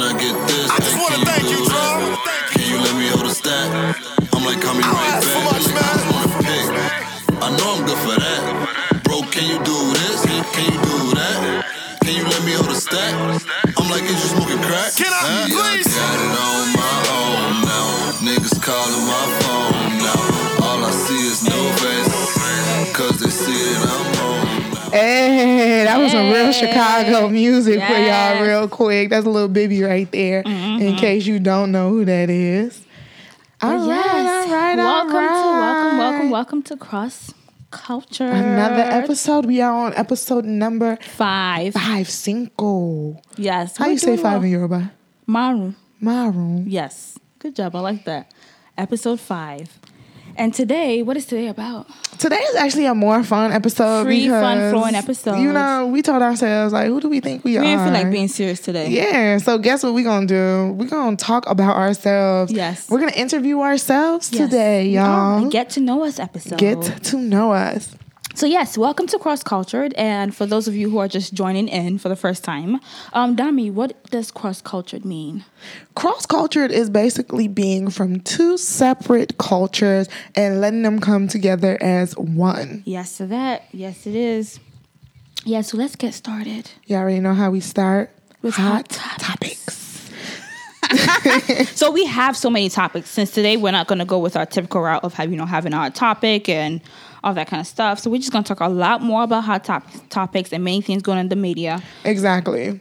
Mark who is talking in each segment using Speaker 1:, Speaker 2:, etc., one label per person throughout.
Speaker 1: I get this? Hey, that
Speaker 2: was some real Chicago music for y'all,
Speaker 3: Mm-hmm,
Speaker 2: real quick. That's a Lil Bibby right there, in case you don't know who that is. All right,
Speaker 3: yes.
Speaker 2: all right, all
Speaker 3: welcome to welcome, welcome, welcome to Cross Culture.
Speaker 2: Another episode. We are on episode number
Speaker 3: five.
Speaker 2: five, cinco.
Speaker 3: Yes.
Speaker 2: How you say five
Speaker 3: well.
Speaker 2: in Yoruba?
Speaker 3: Maru.
Speaker 2: Maru.
Speaker 3: Yes. Good job. I like that. Episode five. And today, what is today about?
Speaker 2: Today is actually a more fun episode.
Speaker 3: Free,
Speaker 2: because,
Speaker 3: fun, flowing episode.
Speaker 2: You know, we told ourselves like, who do we think we,
Speaker 3: We
Speaker 2: are?
Speaker 3: We didn't feel like being serious today.
Speaker 2: Yeah, so guess what we're gonna do? We're gonna talk about ourselves.
Speaker 3: Yes.
Speaker 2: We're gonna interview ourselves
Speaker 3: Yes.
Speaker 2: today, y'all.
Speaker 3: a Get to know us episode.
Speaker 2: Get to know us.
Speaker 3: So yes, welcome to Cross Cultured, and for those of you who are just joining in for the first time, um, Dami, what does cross cultured mean?
Speaker 2: Cross cultured is basically being from two separate cultures and letting them come together as one.
Speaker 3: Yes to that. Yes, it is. Yeah, so let's get started.
Speaker 2: You already know how we start
Speaker 3: With
Speaker 2: hot,
Speaker 3: hot
Speaker 2: topics.
Speaker 3: So we have so many topics. Since today we're not going to go with our typical route of have you know having our topic and all that kind of stuff. So we're just going to talk a lot more about hot top- topics and many things going on in the media.
Speaker 2: Exactly.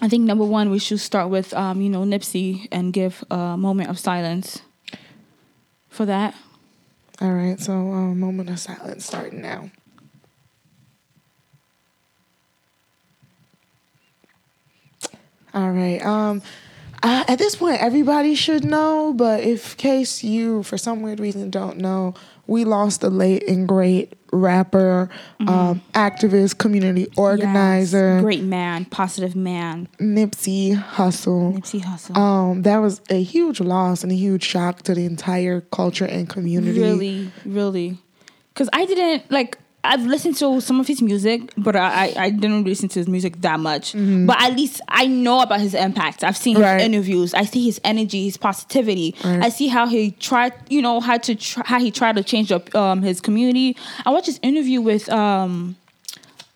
Speaker 3: I think number one we should start with um, you know Nipsey and give a moment of silence for that.
Speaker 2: All right, so um, moment of silence starting now. All right. Um, I, at this point, everybody should know, but if case you, for some weird reason, don't know, we lost a late and great rapper, um, activist, community organizer,
Speaker 3: Yes. great man, positive man,
Speaker 2: Nipsey Hussle.
Speaker 3: Nipsey Hussle.
Speaker 2: Um, that was a huge loss and a huge shock to the entire culture and community.
Speaker 3: Really, really. Because I didn't like. I've listened to some of his music, but I I, didn't listen to his music that much. But at least I know about his impact. I've seen his
Speaker 2: Mm-hmm.
Speaker 3: Interviews. I see his energy, his positivity.
Speaker 2: Right.
Speaker 3: I see how he tried. You know how to try, how he tried to change up um, his community. I watched his interview with. Um,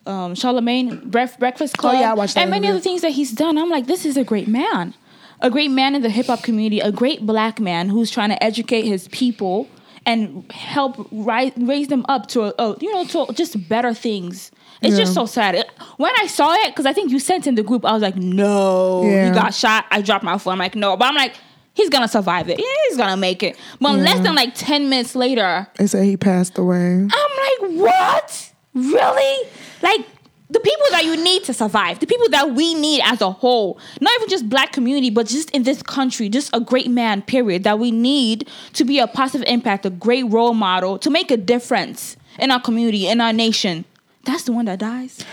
Speaker 3: um, Charlemagne, Bref- Breakfast Club,
Speaker 2: Oh, yeah, I watched that
Speaker 3: and many other things that he's done. I'm like, this is a great man, a great man in the hip hop community, a great black man who's trying to educate his people and help ri- raise them up to, a, a, you know, to just better things. It's just so sad. It- when I saw it, because I think you sent in the group, I was like, no,
Speaker 2: Yeah.
Speaker 3: he got shot. I dropped my phone. I'm like, no, but I'm like, he's gonna survive it. Yeah, he's gonna make it. But less than like ten minutes later,
Speaker 2: They said he passed away.
Speaker 3: I'm like, what? Really? Like the people that you need to survive, the people that we need as a whole, not even just black community, but just in this country, just a great man, period, that we need to be a positive impact, a great role model, to make a difference in our community, in our nation. That's the one that dies.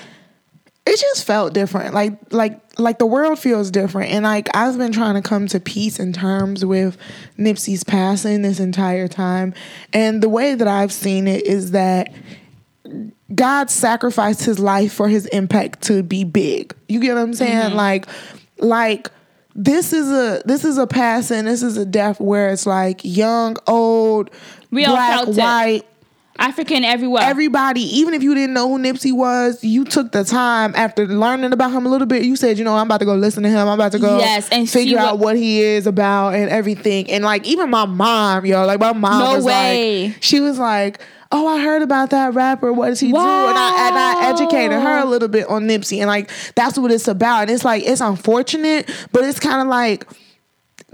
Speaker 2: it just felt different like like like the world feels different and like i've been trying to come to peace in terms with nipsey's passing this entire time and the way that i've seen it is that god sacrificed his life for his impact to be big you get what i'm saying mm-hmm. like like this is a this is a passing this is a death where it's like young old
Speaker 3: We all
Speaker 2: black
Speaker 3: felt it.
Speaker 2: white
Speaker 3: African everywhere.
Speaker 2: everybody, even if you didn't know who Nipsey was, you took the time after learning about him a little bit. You said, you know, I'm about to go listen to him. I'm about to go
Speaker 3: Yes, and
Speaker 2: figure out
Speaker 3: what-
Speaker 2: what he is about and everything. And like even my mom, yo, like my mom
Speaker 3: No
Speaker 2: was
Speaker 3: way.
Speaker 2: like, she was like, oh, I heard about that rapper. What does he do? And I and I educated her a little bit on Nipsey, and like that's what it's about. And it's like it's unfortunate, but it's kind of like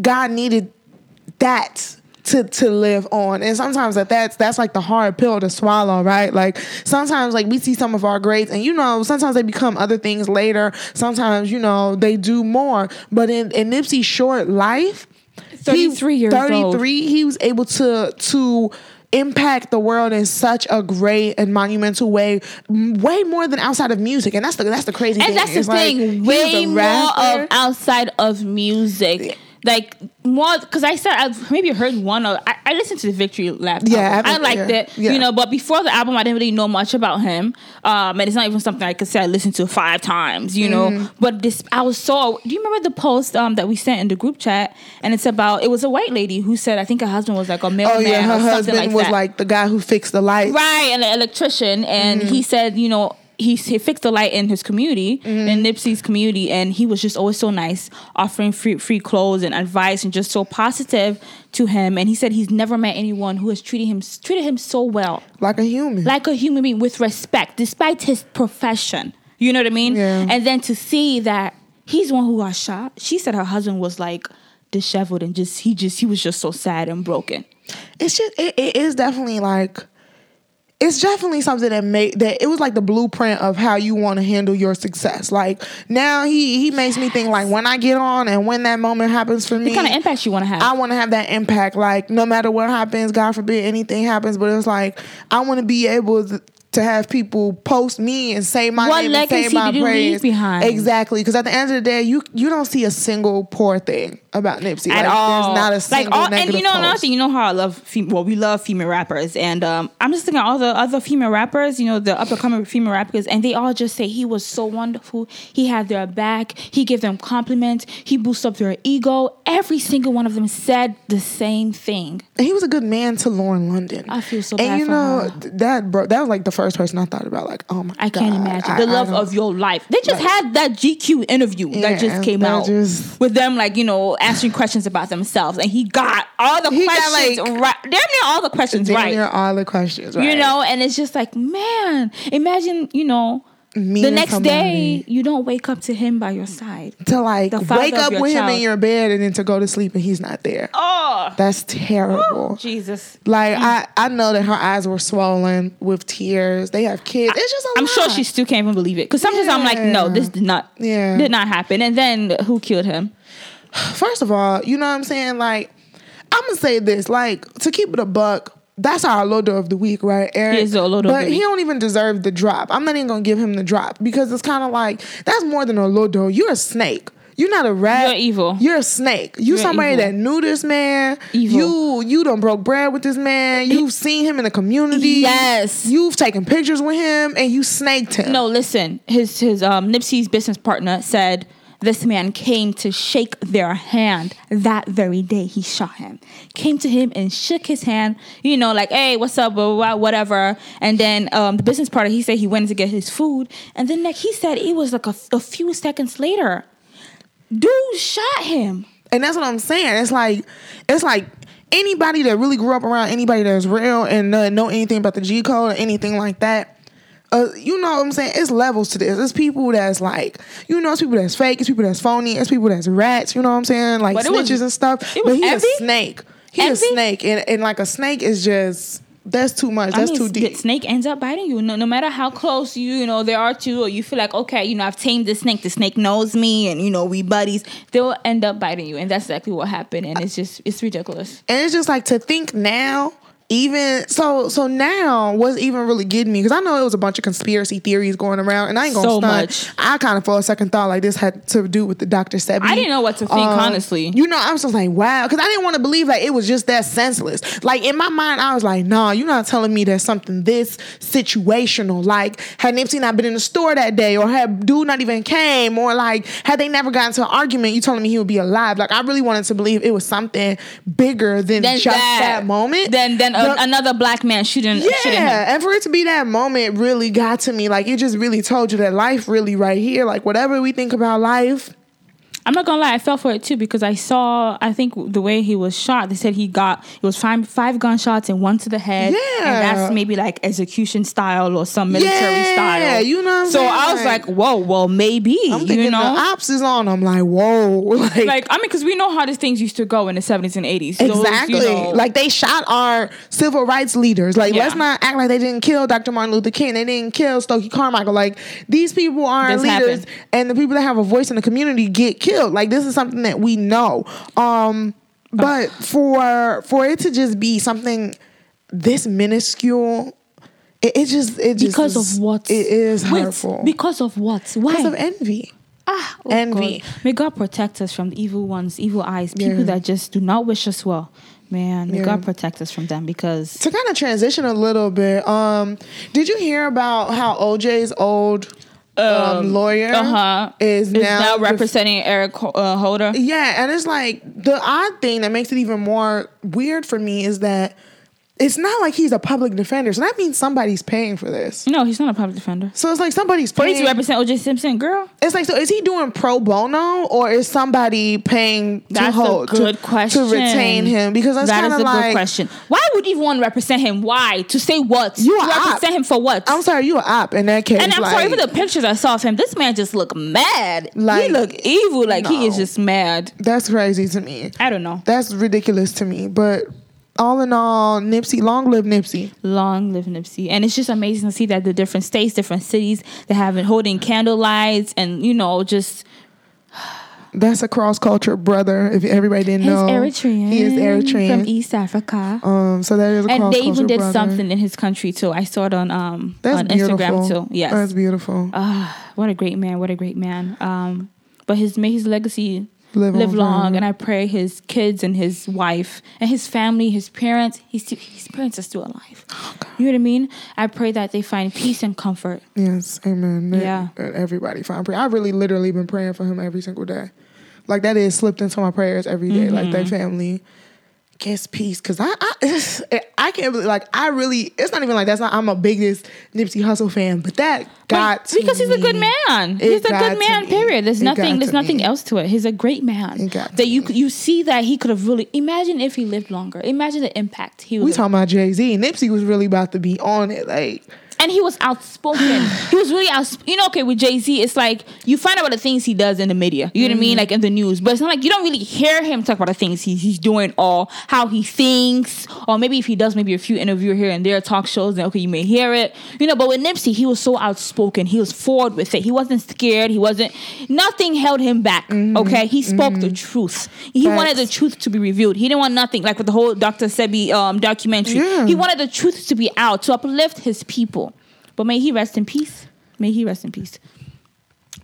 Speaker 2: God needed that to to live on. And sometimes that that's that's like the hard pill to swallow, right? Like sometimes like we see some of our greats and you know, sometimes they become other things later. Sometimes, you know, they do more. But in, in Nipsey's short life,
Speaker 3: 33 years old.
Speaker 2: 33, he was able to to impact the world in such a great and monumental way, way more than outside of music. And that's the that's the crazy
Speaker 3: and
Speaker 2: thing.
Speaker 3: that's the
Speaker 2: It's like,
Speaker 3: thing.
Speaker 2: was
Speaker 3: Way more of outside of music. Like more because I said I've maybe heard one or I, I listened to the Victory Lap.
Speaker 2: Yeah. I
Speaker 3: I, liked
Speaker 2: yeah,
Speaker 3: it.
Speaker 2: yeah.
Speaker 3: You know, but before the album, I didn't really know much about him. Um, and it's not even something I could say I listened to five times. You know,
Speaker 2: Mm-hmm.
Speaker 3: but this I was so. Do you remember the post um that we sent in the group chat? And it's about it was a white lady who said I think her husband was like a mailman
Speaker 2: Oh yeah, her husband
Speaker 3: like
Speaker 2: was
Speaker 3: that.
Speaker 2: like the guy who fixed the lights.
Speaker 3: Right, and an electrician, and
Speaker 2: Mm-hmm.
Speaker 3: he said, you know, he, he fixed the light in his community,
Speaker 2: Mm-hmm.
Speaker 3: in Nipsey's community, and he was just always so nice, offering free free clothes and advice, and just so positive to him. And he said he's never met anyone who has treated him treated him so well,
Speaker 2: Like a human.
Speaker 3: like a human being with respect, despite his profession. You know what I mean?
Speaker 2: Yeah.
Speaker 3: And then to see that he's the one who got shot. She said her husband was like disheveled and just he just he was just so sad and broken.
Speaker 2: it's just it, it is definitely like it's definitely something that made that it was like the blueprint of how you want to handle your success. Like now he he makes me think like when I get on and when that moment happens for me,
Speaker 3: What kind of impact you want to have?
Speaker 2: I want to have that impact. Like no matter what happens, God forbid anything happens, but it's like I want to be able to, to have people post me and say my
Speaker 3: What
Speaker 2: name and say my praise? Exactly, because at the end of the day, you you don't see a single poor thing about Nipsey
Speaker 3: at
Speaker 2: like,
Speaker 3: all.
Speaker 2: There's not a single
Speaker 3: like all, and you know another thing, you know how I love fem- well, we love female rappers, and um, I'm just thinking all the other female rappers, you know, the up and coming female rappers, and they all just say he was so wonderful. He had their back. He gave them compliments. He boosted up their ego. Every single one of them said the same thing.
Speaker 2: And he was a good man to Lauren London.
Speaker 3: I feel so
Speaker 2: And
Speaker 3: bad
Speaker 2: you know
Speaker 3: her.
Speaker 2: th- that bro, that was like the first person I thought about. Like, oh my, god.
Speaker 3: I can't imagine
Speaker 2: I-
Speaker 3: the love of your life. They just
Speaker 2: Like-
Speaker 3: had that GQ interview
Speaker 2: Yeah,
Speaker 3: that just came out
Speaker 2: just-
Speaker 3: with them, like you know, asking questions about themselves, and he got all the
Speaker 2: He got,
Speaker 3: questions
Speaker 2: like,
Speaker 3: right. Damn near all the questions
Speaker 2: Damn
Speaker 3: right.
Speaker 2: near all the questions, right?
Speaker 3: You know, and it's just like, man, imagine, you know, the next
Speaker 2: somebody.
Speaker 3: day you don't wake up to him by your side.
Speaker 2: to like wake up with him in your bed and then to go to sleep and he's not there.
Speaker 3: Oh,
Speaker 2: That's terrible.
Speaker 3: Jesus.
Speaker 2: Like I, I know that her eyes were swollen with tears. They have kids. It's just a
Speaker 3: I'm sure she still can't even believe it. Because sometimes I'm like, no, this did not,
Speaker 2: Yeah.
Speaker 3: did not happen. And then who killed him?
Speaker 2: First of all, you know what I'm saying? Like, I'm gonna say this, like, to keep it a buck, that's our Lodo of the week, right, Eric?
Speaker 3: He is the of
Speaker 2: but he don't even deserve the drop. I'm not even gonna give him the drop because it's kind of like that's more than a Lodo. You're a snake. You're not a rat.
Speaker 3: You're evil.
Speaker 2: You're a snake. You
Speaker 3: You're
Speaker 2: somebody
Speaker 3: evil.
Speaker 2: that knew this man.
Speaker 3: Evil.
Speaker 2: You you done broke bread with this man. You've seen him in the community.
Speaker 3: Yes.
Speaker 2: You've taken pictures with him and you snaked him.
Speaker 3: No, listen. His his um Nipsey's business partner said this man came to shake their hand that very day he shot him. Came to him and shook his hand, you know, like, hey, what's up, blah, blah, blah, whatever. And then um, the business partner, he said he went to get his food. And then like he said it was like a, a few seconds later. Dude shot him.
Speaker 2: And that's what I'm saying. It's like it's like anybody that really grew up around anybody that's real and uh, know anything about the G code or anything like that. Uh, you know what I'm saying? It's levels to this. It's people that's like, you know, it's people that's fake. It's people that's phony. It's people that's rats. You know what I'm saying? Like
Speaker 3: it was-
Speaker 2: snitches and stuff. But he's a snake. He's a snake, and and like a snake is just that's too much.
Speaker 3: I
Speaker 2: That's
Speaker 3: mean,
Speaker 2: too
Speaker 3: the
Speaker 2: deep.
Speaker 3: snake ends up biting you. No, no matter how close you, you know, there are two, or you feel like, okay, you know, I've tamed the snake. The snake knows me, and you know, we buddies. They'll end up biting you, and that's exactly what happened. And it's just, it's ridiculous.
Speaker 2: And it's just like to think now, even so. So now, what's even really getting me? Because I know it was a bunch of conspiracy theories going around, and I ain't gonna
Speaker 3: So
Speaker 2: stunt.
Speaker 3: much.
Speaker 2: I kind of for a second thought like this had to do with the Dr. Sebi.
Speaker 3: I didn't know what to think, um, honestly.
Speaker 2: You know, I was just like, wow, because I didn't want to believe like it was just that senseless. Like in my mind, I was like, nah, you're not telling me there's something this situational. Like had Nipsey not been in the store that day, or had dude not even came, or like had they never gotten to an argument, you telling me he would be alive. Like I really wanted to believe it was something bigger than just that, moment.
Speaker 3: Then, then a,
Speaker 2: The-
Speaker 3: another black man shooting, shooting him.
Speaker 2: yeah, and for it to be that moment really got to me. Like it just really told you that life really right here. Like whatever we think about life,
Speaker 3: I'm not gonna lie, I fell for it too because I saw. I think the way he was shot, they said he got it was five five gunshots and one to the head.
Speaker 2: Yeah.
Speaker 3: and that's maybe like execution style or some military
Speaker 2: Yeah,
Speaker 3: style.
Speaker 2: Yeah, you know
Speaker 3: so
Speaker 2: saying?
Speaker 3: I was like, whoa, well maybe
Speaker 2: I'm thinking
Speaker 3: you know.
Speaker 2: the ops is on. I'm like, whoa, like,
Speaker 3: like I mean, because we know how these things used to go in the seventies and eighties.
Speaker 2: exactly. like they shot our civil rights leaders. Like
Speaker 3: Yeah.
Speaker 2: let's not act like they didn't kill Dr. Martin Luther King. They didn't kill Stokely Carmichael. Like these people are leaders,
Speaker 3: happened.
Speaker 2: and the people that have a voice in the community get killed. Like this is something that we know. Um, but for for it to just be something this minuscule. It, it just it just
Speaker 3: because
Speaker 2: is-
Speaker 3: of what?
Speaker 2: it is
Speaker 3: Wait,
Speaker 2: hurtful
Speaker 3: because of what? Why?
Speaker 2: because of envy.
Speaker 3: Ah, oh
Speaker 2: Envy.
Speaker 3: God. May God protect us from the evil ones, evil eyes, people
Speaker 2: Yeah.
Speaker 3: that just do not wish us well. Man, may
Speaker 2: Yeah.
Speaker 3: God protect us from them because
Speaker 2: to kind of transition a little bit, um, did you hear about how OJ's old um, lawyer
Speaker 3: uh-huh
Speaker 2: is, now,
Speaker 3: now, representing Eric uh, Holder.
Speaker 2: Yeah, and it's like the odd thing that makes it even more weird for me is that it's not like he's a public defender, so that means somebody's paying for this.
Speaker 3: No, he's not a public defender.
Speaker 2: So it's like somebody's paying.
Speaker 3: he's represent OJ Simpson, girl.
Speaker 2: It's like, so is he doing pro bono or is somebody paying to
Speaker 3: That's a
Speaker 2: hold
Speaker 3: good
Speaker 2: to,
Speaker 3: question.
Speaker 2: to retain him? Because that's
Speaker 3: That
Speaker 2: kind
Speaker 3: is
Speaker 2: of
Speaker 3: a
Speaker 2: like
Speaker 3: good question. Why would you even want to represent him? Why? To say what?
Speaker 2: You
Speaker 3: to
Speaker 2: a op.
Speaker 3: represent him for what?
Speaker 2: I'm sorry, you an op in that case.
Speaker 3: and I'm
Speaker 2: like,
Speaker 3: sorry for the pictures I saw of him. This man just looked mad.
Speaker 2: Like,
Speaker 3: he looked evil. Like he is just mad.
Speaker 2: That's crazy to me.
Speaker 3: I don't know.
Speaker 2: That's ridiculous to me. But all in all, Nipsey, long live Nipsey.
Speaker 3: Long live Nipsey. And it's just amazing to see that the different states, different cities, they have been holding candle lights and, you know, just
Speaker 2: That's a cross culture brother. If everybody didn't
Speaker 3: he's
Speaker 2: know,
Speaker 3: Eritrean.
Speaker 2: He is Eritrean
Speaker 3: From East Africa.
Speaker 2: Um, so that is a
Speaker 3: and they even did
Speaker 2: brother.
Speaker 3: something in his country too. I saw it on um
Speaker 2: That's
Speaker 3: on
Speaker 2: beautiful.
Speaker 3: Instagram too. Yes.
Speaker 2: that's beautiful.
Speaker 3: Ah, what a great man! What a great man! Um, but his may his legacy
Speaker 2: Live
Speaker 3: live, long, and I pray his kids and his wife and his family, his parents, his his parents are still alive.
Speaker 2: Oh,
Speaker 3: you know what I mean? I pray that they find peace and comfort.
Speaker 2: yes, amen.
Speaker 3: Yeah.
Speaker 2: that everybody find prayer. I really, literally been praying for him every single day. Like that is slipped into my prayers every day. Like
Speaker 3: Mm-hmm.
Speaker 2: that family gets peace because I, I, I can't believe. Like I really, it's not even like that's not. I'm a biggest Nipsey Hussle fan, but that got
Speaker 3: But- because he's a good man.
Speaker 2: It
Speaker 3: he's a good man.
Speaker 2: me.
Speaker 3: Period. There's
Speaker 2: It
Speaker 3: nothing. There's nothing
Speaker 2: me.
Speaker 3: else to it. He's a great man. That you you see that he could have really imagine if he lived longer. Imagine the impact he
Speaker 2: was
Speaker 3: We
Speaker 2: talking about Jay Z. Nipsey was really about to be on it. Like
Speaker 3: and he was outspoken. he was really out. You know, okay, with Jay Z, it's like you find out about the things he does in the media. You know what I mean,
Speaker 2: Mm-hmm.
Speaker 3: like in the news. But it's not like you don't really hear him talk about the things he, he's doing or how he thinks, or maybe if he does maybe a few interview here and there, talk shows, then okay, you may hear it. You know, but with Nipsey, he was so outspoken. He was forward with it. He wasn't scared. He wasn't. Nothing held him back. Okay, he spoke the truth. He
Speaker 2: Mm-hmm.
Speaker 3: Wanted the truth to be revealed. He didn't want nothing like with the whole Dr. Sebi um, documentary.
Speaker 2: Yeah.
Speaker 3: He wanted the truth to be out to uplift his people. But may he rest in peace. May he rest in peace.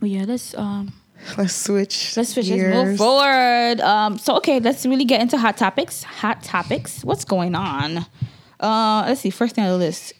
Speaker 3: Well, yeah, let's um
Speaker 2: let's switch.
Speaker 3: let's switch. Let's move forward. Um, so okay, let's really get into hot topics. Hot topics. What's going on? Uh, let's see. First thing on the list,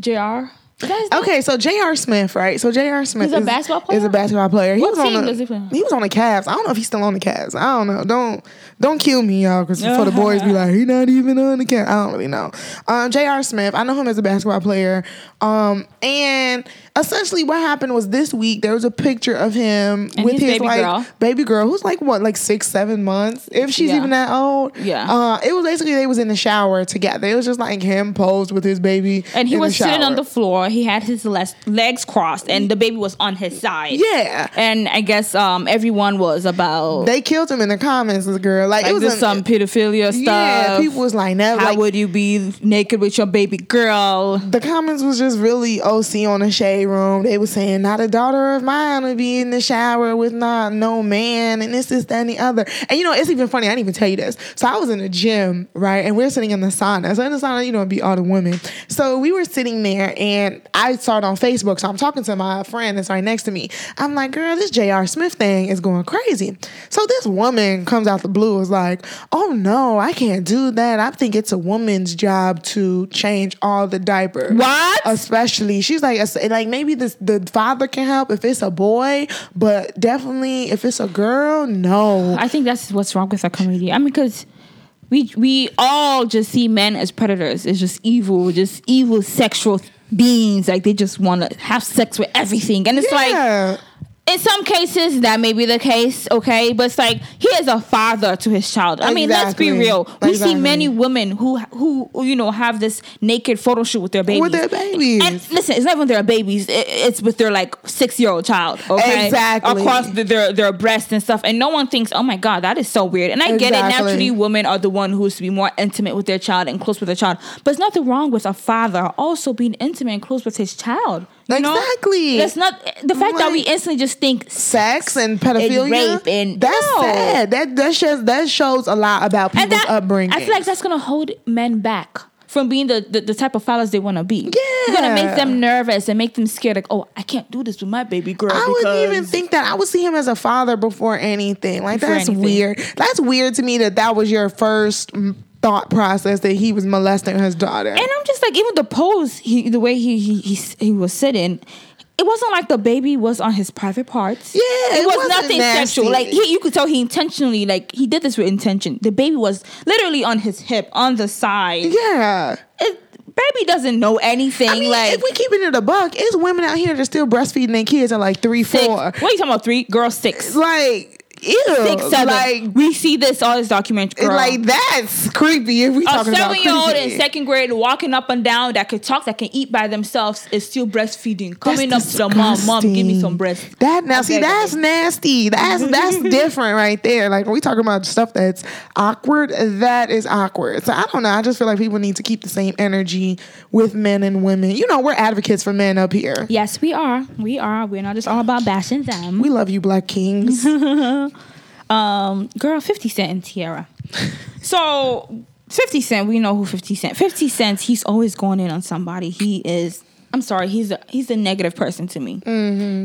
Speaker 3: Jr. Is that his name?
Speaker 2: Okay, so J.R. Smith, right? So J.R. Smith
Speaker 3: He's a
Speaker 2: is,
Speaker 3: basketball player?
Speaker 2: Is a basketball player. He
Speaker 3: What
Speaker 2: was on the
Speaker 3: does he play
Speaker 2: he was on the Cavs. I don't know if he's still on the Cavs. I don't know. Don't don't kill me, y'all, because for the boys be like, he not even on the Cavs. I don't really know. Um, J.R. Smith, I know him as a basketball player. Um, and essentially what happened was this week there was a picture of him
Speaker 3: And
Speaker 2: with
Speaker 3: his baby
Speaker 2: like
Speaker 3: girl.
Speaker 2: baby girl who's like what, like six, seven months, if she's
Speaker 3: Yeah.
Speaker 2: even that old.
Speaker 3: Yeah.
Speaker 2: Uh, it was basically they was in the shower together. It was just like him posed with his baby.
Speaker 3: And he was sitting on the floor. He had his les- legs crossed, and the baby was on his side.
Speaker 2: Yeah.
Speaker 3: And I guess um everyone was about
Speaker 2: They killed him in the comments, this girl. Like,
Speaker 3: like
Speaker 2: it was
Speaker 3: this
Speaker 2: a-
Speaker 3: some pedophilia stuff.
Speaker 2: Yeah, people was like, never.
Speaker 3: How
Speaker 2: like,
Speaker 3: would you be naked with your baby girl?
Speaker 2: the comments was just really OC on the shade room. They was saying, not a daughter of mine would be in the shower with not no man, and this, this, that, and the other. And you know, it's even funny. I didn't even tell you this. So I was in the gym, right, and we're sitting in the sauna. So in the sauna, you know, it'd be all the women. So we were sitting there, and I saw it on Facebook. So I'm talking to my friend that's right next to me. I'm like, girl, this J.R. Smith thing is going crazy. So this woman comes out the blue, is like, oh no, I can't do that. I think it's a woman's job to change all the diapers
Speaker 3: What?
Speaker 2: especially she's like like maybe this the father can help if it's a boy but definitely if it's a girl no
Speaker 3: I think that's what's wrong with our community. I mean, because we we all just see men as predators. It's just evil, just evil sexual beings. Like they just want to have sex with everything, and it's like
Speaker 2: yeah
Speaker 3: in some cases that may be the case, okay, but it's like he is a father to his child. I mean, let's be
Speaker 2: Exactly.
Speaker 3: real. We see many women who who you know have this naked photo shoot with their babies.
Speaker 2: With their babies.
Speaker 3: And listen, it's not when they're babies. It's with their like six year old child. Okay,
Speaker 2: Exactly.
Speaker 3: across the, their their breasts and stuff, and no one thinks, oh my god, that is so weird. And I get it. Naturally, women are the one who's to be more intimate with their child and close with their child. But it's nothing wrong with a father also being intimate and close with his child. You know?
Speaker 2: Exactly.
Speaker 3: That's not the fact that we instantly just think
Speaker 2: sex and pedophilia
Speaker 3: And rape and-
Speaker 2: that's
Speaker 3: No.
Speaker 2: sad that that shows that shows a lot about people's
Speaker 3: that
Speaker 2: upbringing
Speaker 3: I feel like that's gonna hold men back. from being the, the, the type of fathers they want to be. You're gonna make them nervous and make them scared. Like, oh, I can't do this with my baby girl.
Speaker 2: I wouldn't even think that. I would see him as a father before anything. Like
Speaker 3: Before
Speaker 2: that's
Speaker 3: anything.
Speaker 2: weird. That's weird to me that that was your first thought process that he was molesting his daughter.
Speaker 3: And I'm just like, even the pose, he, the way he he he, he was sitting. It wasn't like the baby was on his private parts.
Speaker 2: Yeah,
Speaker 3: it,
Speaker 2: it
Speaker 3: was nothing
Speaker 2: nasty.
Speaker 3: sexual. Like he, you could tell he intentionally, like he did this with intention. The baby was literally on his hip, on the side.
Speaker 2: yeah.
Speaker 3: It, baby doesn't know anything.
Speaker 2: I mean,
Speaker 3: like
Speaker 2: if we keeping it a buck, it's women out here that are still breastfeeding their kids at like three,
Speaker 3: six.
Speaker 2: four.
Speaker 3: What are you talking about? Three girl six,
Speaker 2: Like, ew.
Speaker 3: six, seven.
Speaker 2: Like,
Speaker 3: we see this all this document. Girl.
Speaker 2: like that's creepy. If we
Speaker 3: a
Speaker 2: talking about
Speaker 3: seven year old in second grade walking up and down that could talk, that can eat by themselves is still breastfeeding. Coming up to the mom, mom, give me some breast.
Speaker 2: That now,
Speaker 3: I
Speaker 2: see,
Speaker 3: beg
Speaker 2: that's
Speaker 3: you.
Speaker 2: nasty. That's that's different right there. Like when we talking about stuff that's awkward, that is awkward. So I don't know. I just feel like people need to keep the same energy with men and women. You know, we're advocates for men up here.
Speaker 3: Yes, we are. We are. We're not just all about bashing them.
Speaker 2: We love you, Black Kings.
Speaker 3: Um, girl, Fifty Cent and Teairra. so, Fifty Cent, we know who Fifty Cent. Fifty Cent, he's always going in on somebody. He is. I'm sorry, he's a he's a negative person to me.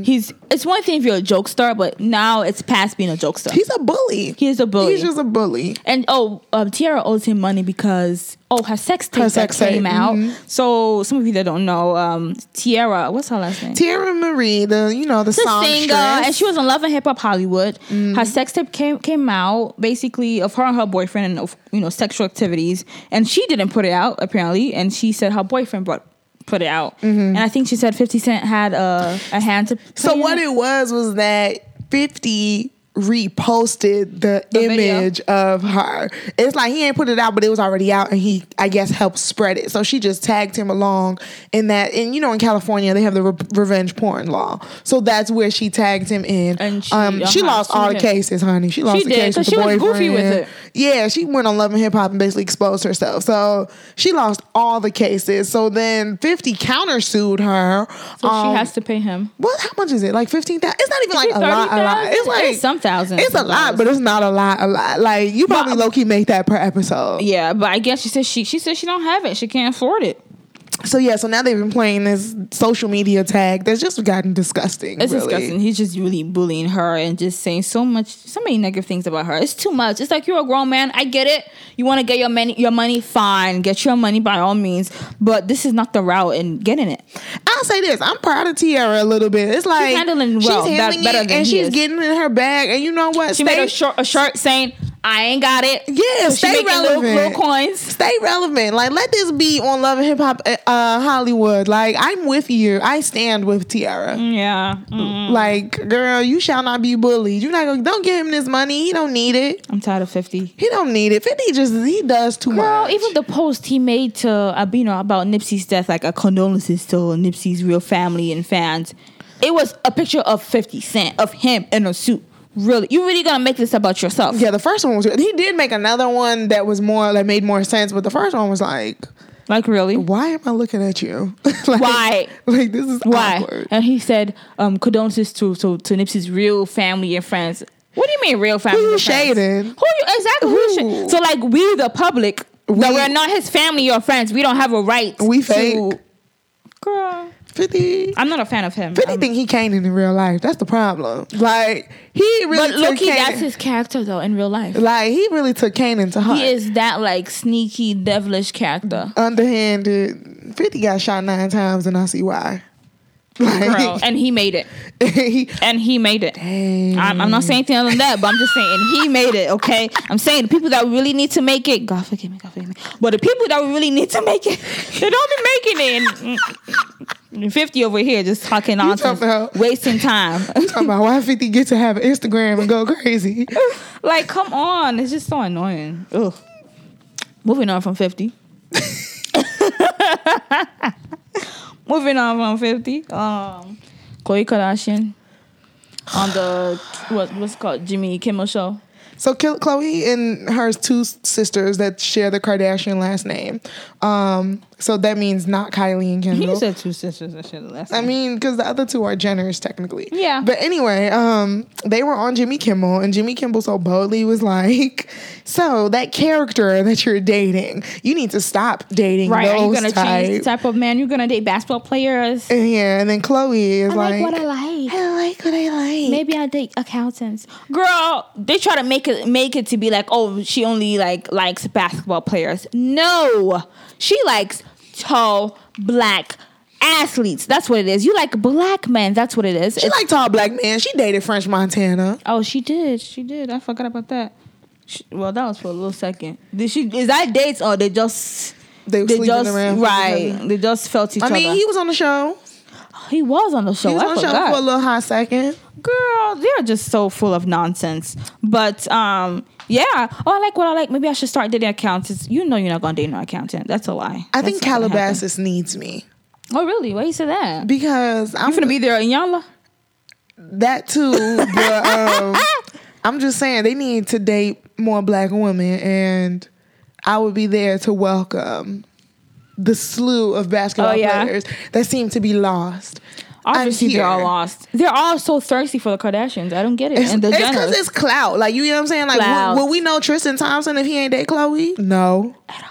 Speaker 3: He's. It's one thing if you're a jokester, but now it's past being a jokester.
Speaker 2: He's a bully.
Speaker 3: He is a bully.
Speaker 2: He's just a bully.
Speaker 3: And oh, um, Teairra owes him money because oh, her sex tape
Speaker 2: Her sex tape,
Speaker 3: came out.
Speaker 2: mhm.
Speaker 3: So some of you that don't know, um, Teairra, what's her last name?
Speaker 2: Teairra Mari, the you know the,
Speaker 3: the singer, and she was on Love and Hip Hop Hollywood. Her sex tape came came out basically of her and her boyfriend and of you know sexual activities, and she didn't put it out apparently, and she said her boyfriend brought put it out, mm-hmm. and I think she said Fifty Cent had a a hand to.
Speaker 2: So what it was was that 50 reposted the,
Speaker 3: The video.
Speaker 2: image of her. It's like he ain't put it out, but it was already out, and he, I guess, helped spread it. So she just tagged him along in that. And you know, in California, they have the re- revenge porn law, so that's where she tagged him in.
Speaker 3: And she-
Speaker 2: um, she
Speaker 3: uh-huh,
Speaker 2: lost
Speaker 3: she
Speaker 2: all the cases, honey. She lost
Speaker 3: She
Speaker 2: the
Speaker 3: did,
Speaker 2: case with the
Speaker 3: she was goofy with it.
Speaker 2: Yeah, she went on Love and Hip Hop and basically exposed herself. So she lost all the cases. So then 50 countersued her.
Speaker 3: So
Speaker 2: um,
Speaker 3: she has to pay him.
Speaker 2: what? How much is it? Like fifteen thousand? It's not even like
Speaker 3: it
Speaker 2: a lot. A lot.
Speaker 3: 30,000?
Speaker 2: It's like
Speaker 3: It's some thousands
Speaker 2: It's a lot, but it's not a lot. A lot. Like you probably low key make that per episode.
Speaker 3: Yeah, but I guess she said she she said she don't have it. She can't afford it.
Speaker 2: So yeah. So now they've been playing this social media tag that's just gotten disgusting.
Speaker 3: It's
Speaker 2: really.
Speaker 3: disgusting. He's just really bullying her and just saying so much, so many negative things about her. It's too much. It's like you're a grown man. I get it. You want to get your money, your money, fine. Get your money by all means. But this is not the route in getting it.
Speaker 2: I'll say this: I'm proud of Teairra a little bit. It's like she's
Speaker 3: handling well,
Speaker 2: she's handling
Speaker 3: better
Speaker 2: it,
Speaker 3: than
Speaker 2: and
Speaker 3: he
Speaker 2: she's
Speaker 3: is.
Speaker 2: getting in her bag. And you know what?
Speaker 3: She made a short a shirt saying, "I ain't got it."
Speaker 2: Yeah,
Speaker 3: So
Speaker 2: stay
Speaker 3: making little,
Speaker 2: relevant.
Speaker 3: little coins.
Speaker 2: Stay relevant. Like let this be on Love and Hip Hop uh, Hollywood. Like I'm with you. I stand with Teairra.
Speaker 3: Yeah, mm.
Speaker 2: Like, girl, you shall not be bullied. You're not gonna don't give him this money. He don't need it.
Speaker 3: I'm tired of fifty.
Speaker 2: He don't need it. 50 just he does too
Speaker 3: Girl,
Speaker 2: much.
Speaker 3: even the post he made to uh, you know about Nipsey's death, like a condolences to Nipsey's real family and fans. It was a picture of Fifty Cent of him in a suit. Really, you really gonna make this about yourself?
Speaker 2: yeah, the first one was. He did make another one that was more that made more sense, but the first one was like,
Speaker 3: Like really?
Speaker 2: why am I looking at you? like,
Speaker 3: Why?
Speaker 2: Like this is
Speaker 3: Why?
Speaker 2: awkward.
Speaker 3: And he said, um, condolences to, to to Nipsey's real family and friends. What do you mean real family?
Speaker 2: Who you
Speaker 3: and friends?
Speaker 2: shading?
Speaker 3: Who you exactly? Who? shade- So like we the public,
Speaker 2: We-
Speaker 3: that we're not his family or friends. We don't have a right.
Speaker 2: We
Speaker 3: to-
Speaker 2: fake.
Speaker 3: Girl,
Speaker 2: 50
Speaker 3: I'm not a fan of him.
Speaker 2: 50
Speaker 3: Um,
Speaker 2: think he can't in real life. That's the problem. Like he really
Speaker 3: but he that's his character though in real life.
Speaker 2: like he really took Kanan to heart.
Speaker 3: He is that like sneaky, devilish character,
Speaker 2: underhanded. 50 got shot nine times and I see why. Like,
Speaker 3: girl, and he made it.
Speaker 2: he,
Speaker 3: And he made it. I'm, I'm not saying anything other than that, but I'm just saying he made it. Okay, I'm saying the people that really need to make it, God forgive me, God forgive me. But the people that really need to make it, they don't be making it. 50 over here just
Speaker 2: talking
Speaker 3: nonsense,
Speaker 2: about-
Speaker 3: wasting time.
Speaker 2: talking about why 50 get to have an Instagram and go crazy.
Speaker 3: like, come on, it's just so annoying. Ugh. Moving on from 50. Moving on from 50. Um, Khloe Kardashian on the what what's it called Jimmy Kimmel show.
Speaker 2: So Khloe and her two sisters that share the Kardashian last name. Um, so that means not Kylie and Kendall.
Speaker 3: You said two sisters. I should have left.
Speaker 2: I mean, because the other two are Jenners technically.
Speaker 3: Yeah.
Speaker 2: But anyway, um, they were on Jimmy Kimmel, and Jimmy Kimmel so boldly was like, "So that character that you're dating, you need to stop dating
Speaker 3: right? Are you gonna
Speaker 2: type."
Speaker 3: change the type of man you're gonna date? Basketball players.
Speaker 2: And yeah, and then Khloe is
Speaker 3: I
Speaker 2: like,
Speaker 3: like what I like.
Speaker 2: I like what I like.
Speaker 3: Maybe I date accountants. Girl, they try to make it make it to be like, oh, she only like likes basketball players. No, she likes tall black athletes. That's what it is. You like black men. That's what it is.
Speaker 2: She
Speaker 3: It's-
Speaker 2: like tall black men. She dated French Montana.
Speaker 3: oh, she did. She did. I forgot about that. She, well, that was for a little second. Did she? Is that dates or they just?
Speaker 2: They were
Speaker 3: They just
Speaker 2: around.
Speaker 3: right. They just felt each other.
Speaker 2: I mean,
Speaker 3: other.
Speaker 2: he was on the show.
Speaker 3: He was on the show.
Speaker 2: He was
Speaker 3: I
Speaker 2: on the show
Speaker 3: forgot.
Speaker 2: for a little hot second.
Speaker 3: girl they're just so full of nonsense but um yeah oh i like what i like maybe i should start dating accountants you know you're not gonna date no accountant that's a lie
Speaker 2: I
Speaker 3: That's
Speaker 2: think
Speaker 3: not gonna happen.
Speaker 2: Calabasas needs me
Speaker 3: oh really why you say that
Speaker 2: because I'm
Speaker 3: i'm gonna be there in Yala.
Speaker 2: that too. but um, I'm just saying they need to date more black women, and I would be there to welcome the slew of basketball
Speaker 3: Oh, yeah?
Speaker 2: players that seem to be lost. I'm
Speaker 3: obviously they're all lost they're all so thirsty for the kardashians i don't get it
Speaker 2: It's
Speaker 3: and the
Speaker 2: because it's clout. Like you know what I'm saying? Like will, will we know Tristan Thompson if he ain't date Khloe? No. At all.